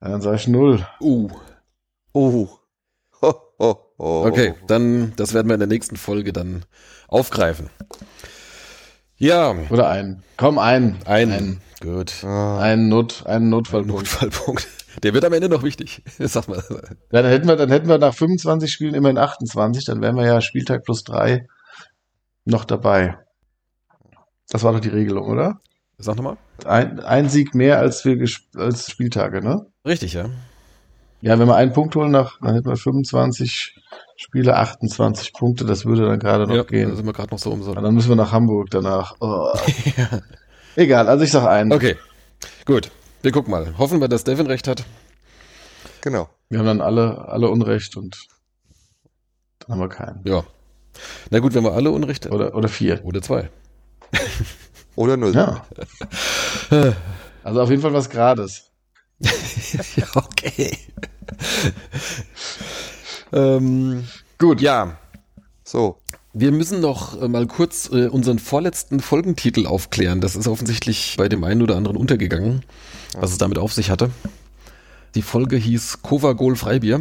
Dann sage ich 0. Uh. Uh. Ho, ho, ho. Okay, dann, das werden wir in der nächsten Folge dann aufgreifen. Ja, Oder einen. Komm, einen. ein. Einen, Gut. einen, Not, einen Notfallpunkt. Notfallpunkt. Der wird am Ende noch wichtig. Sag mal. Ja, dann hätten wir, dann hätten wir nach 25 Spielen immerhin 28, dann wären wir ja Spieltag plus drei noch dabei. Das war doch die Regelung, oder? Sag nochmal. Ein, ein Sieg mehr als wir als Spieltage, ne? Richtig, ja. Ja, wenn wir einen Punkt holen, nach, dann hätten wir 25 Spiele, 28 Punkte, das würde dann gerade noch ja da gehen. sind wir gerade noch so um so. Und dann müssen wir nach Hamburg danach. Oh. Ja. Egal, also ich sag einen. Okay, gut. Wir gucken mal. Hoffen wir, dass Devin recht hat. Genau. Wir haben dann alle, alle Unrecht und dann haben wir keinen. Ja. Na gut, wenn wir alle Unrecht Oder, oder vier. oder zwei. Oder null. Ja. Also auf jeden Fall was Grades. ja, okay. ähm, Gut. ja, So. wir müssen noch äh, mal kurz äh, unseren vorletzten Folgentitel aufklären. Das ist offensichtlich bei dem einen oder anderen untergegangen, was es damit auf sich hatte. Die Folge hieß Kovagol Freibier.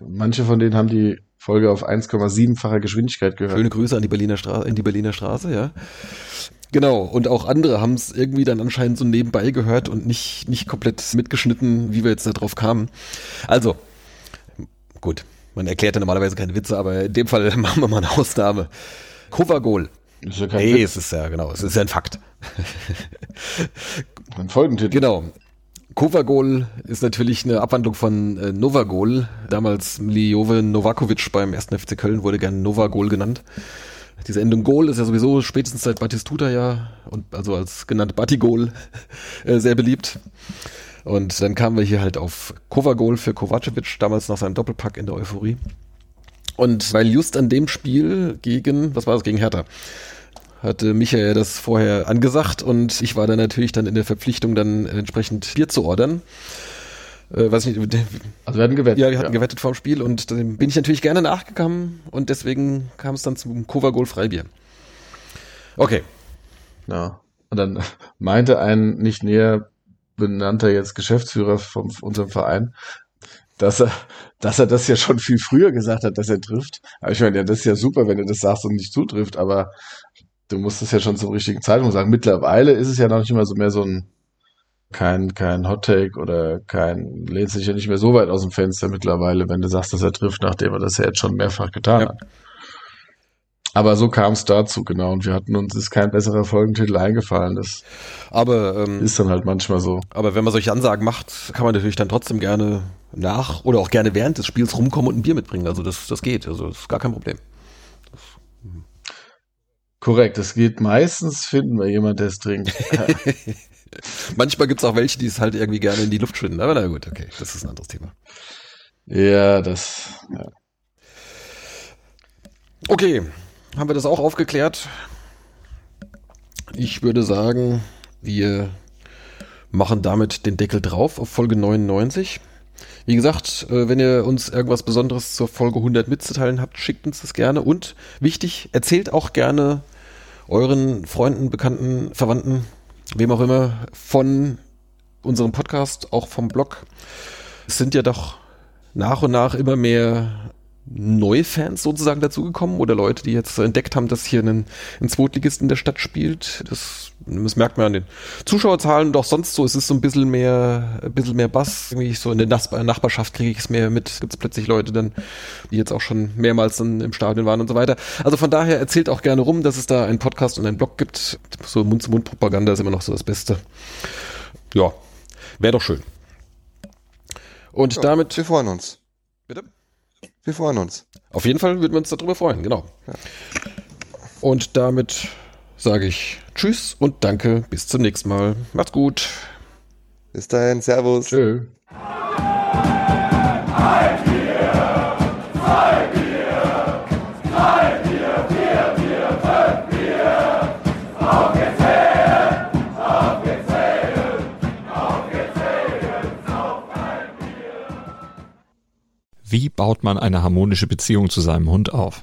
Manche von denen haben die Folge auf 1,7-facher Geschwindigkeit gehört. Schöne Grüße an die Berliner Straße, in die Berliner Straße, ja. Genau, und auch andere haben es irgendwie dann anscheinend so nebenbei gehört und nicht, nicht komplett mitgeschnitten, wie wir jetzt da drauf kamen. Also, gut, man erklärt ja normalerweise keine Witze, aber in dem Fall machen wir mal eine Ausnahme. Kovagol. Ist ja kein Nee, Witz, es ist ja, genau, es ist ja ein Fakt. ein Folgentitel. Genau. Kovagol ist natürlich eine Abwandlung von äh, Novagol. Damals Miljove Novakovic beim 1. FC Köln wurde gern Novagol genannt. Diese Endung Gol ist ja sowieso spätestens seit Batistuta ja und also als genannt Batigol äh, sehr beliebt. Und dann kamen wir hier halt auf Kovagol für Kovacevic, damals nach seinem Doppelpack in der Euphorie. Und weil just an dem Spiel gegen, was war das, gegen Hertha, hatte Michael das vorher angesagt und ich war dann natürlich dann in der Verpflichtung, dann entsprechend Bier zu ordern. Äh, weiß nicht, Also wir hatten gewettet. ja, wir hatten gewettet vorm Spiel und dem bin ich natürlich gerne nachgekommen und deswegen kam es dann zum Kovagol Freibier. Okay. Ja. Und dann meinte ein nicht näher benannter jetzt Geschäftsführer von unserem Verein, dass er, dass er das ja schon viel früher gesagt hat, dass er trifft. Aber ich meine, ja, das ist ja super, wenn du das sagst und nicht zutrifft, aber du musst es ja schon zum richtigen Zeitpunkt sagen. Mittlerweile ist es ja noch nicht mal so mehr so ein kein, kein Hot Take oder kein, lehnt sich ja nicht mehr so weit aus dem Fenster mittlerweile, wenn du sagst, dass er trifft, nachdem er das ja jetzt schon mehrfach getan Ja. hat. Aber so kam es dazu, genau. Und wir hatten uns ist kein besserer Folgentitel eingefallen. Das Aber, ähm, ist dann halt manchmal so. aber wenn man solche Ansagen macht, kann man natürlich dann trotzdem gerne nach oder auch gerne während des Spiels rumkommen und ein Bier mitbringen. Also das, das geht. Also das ist gar kein Problem. Korrekt, es geht meistens, finden wir jemand, der es trinkt. Manchmal gibt's auch welche, die es halt irgendwie gerne in die Luft schwinden. Aber na gut, okay, das ist ein anderes Thema. ja, das. Ja. Okay, haben wir das auch aufgeklärt? Ich würde sagen, wir machen damit den Deckel drauf auf Folge 99. Wie gesagt, äh, wenn ihr uns irgendwas Besonderes zur Folge 100 mitzuteilen habt, schickt uns das gerne. Und wichtig, erzählt auch gerne euren Freunden, Bekannten, Verwandten, wem auch immer, von unserem Podcast, auch vom Blog. Es sind ja doch nach und nach immer mehr Neufans sozusagen dazugekommen oder Leute, die jetzt entdeckt haben, dass hier ein, ein Zweitligist in der Stadt spielt. Das, das merkt man an den Zuschauerzahlen. Doch sonst so, es ist so ein bisschen mehr, ein bisschen mehr Bass. Irgendwie so in der Nachbar Nachbarschaft kriege ich es mehr mit. Gibt es plötzlich Leute dann, die jetzt auch schon mehrmals dann im Stadion waren und so weiter. Also von daher erzählt auch gerne rum, dass es da einen Podcast und einen Blog gibt. So Mund-zu-Mund-Propaganda ist immer noch so das Beste. Ja, wäre doch schön. Und Ja, damit. Wir freuen uns. Bitte? Wir freuen uns. Auf jeden Fall würden wir uns darüber freuen, genau. Und damit sage ich Tschüss und danke, bis zum nächsten Mal. Macht's gut. Bis dahin, Servus. Tschö. Wie baut man eine harmonische Beziehung zu seinem Hund auf?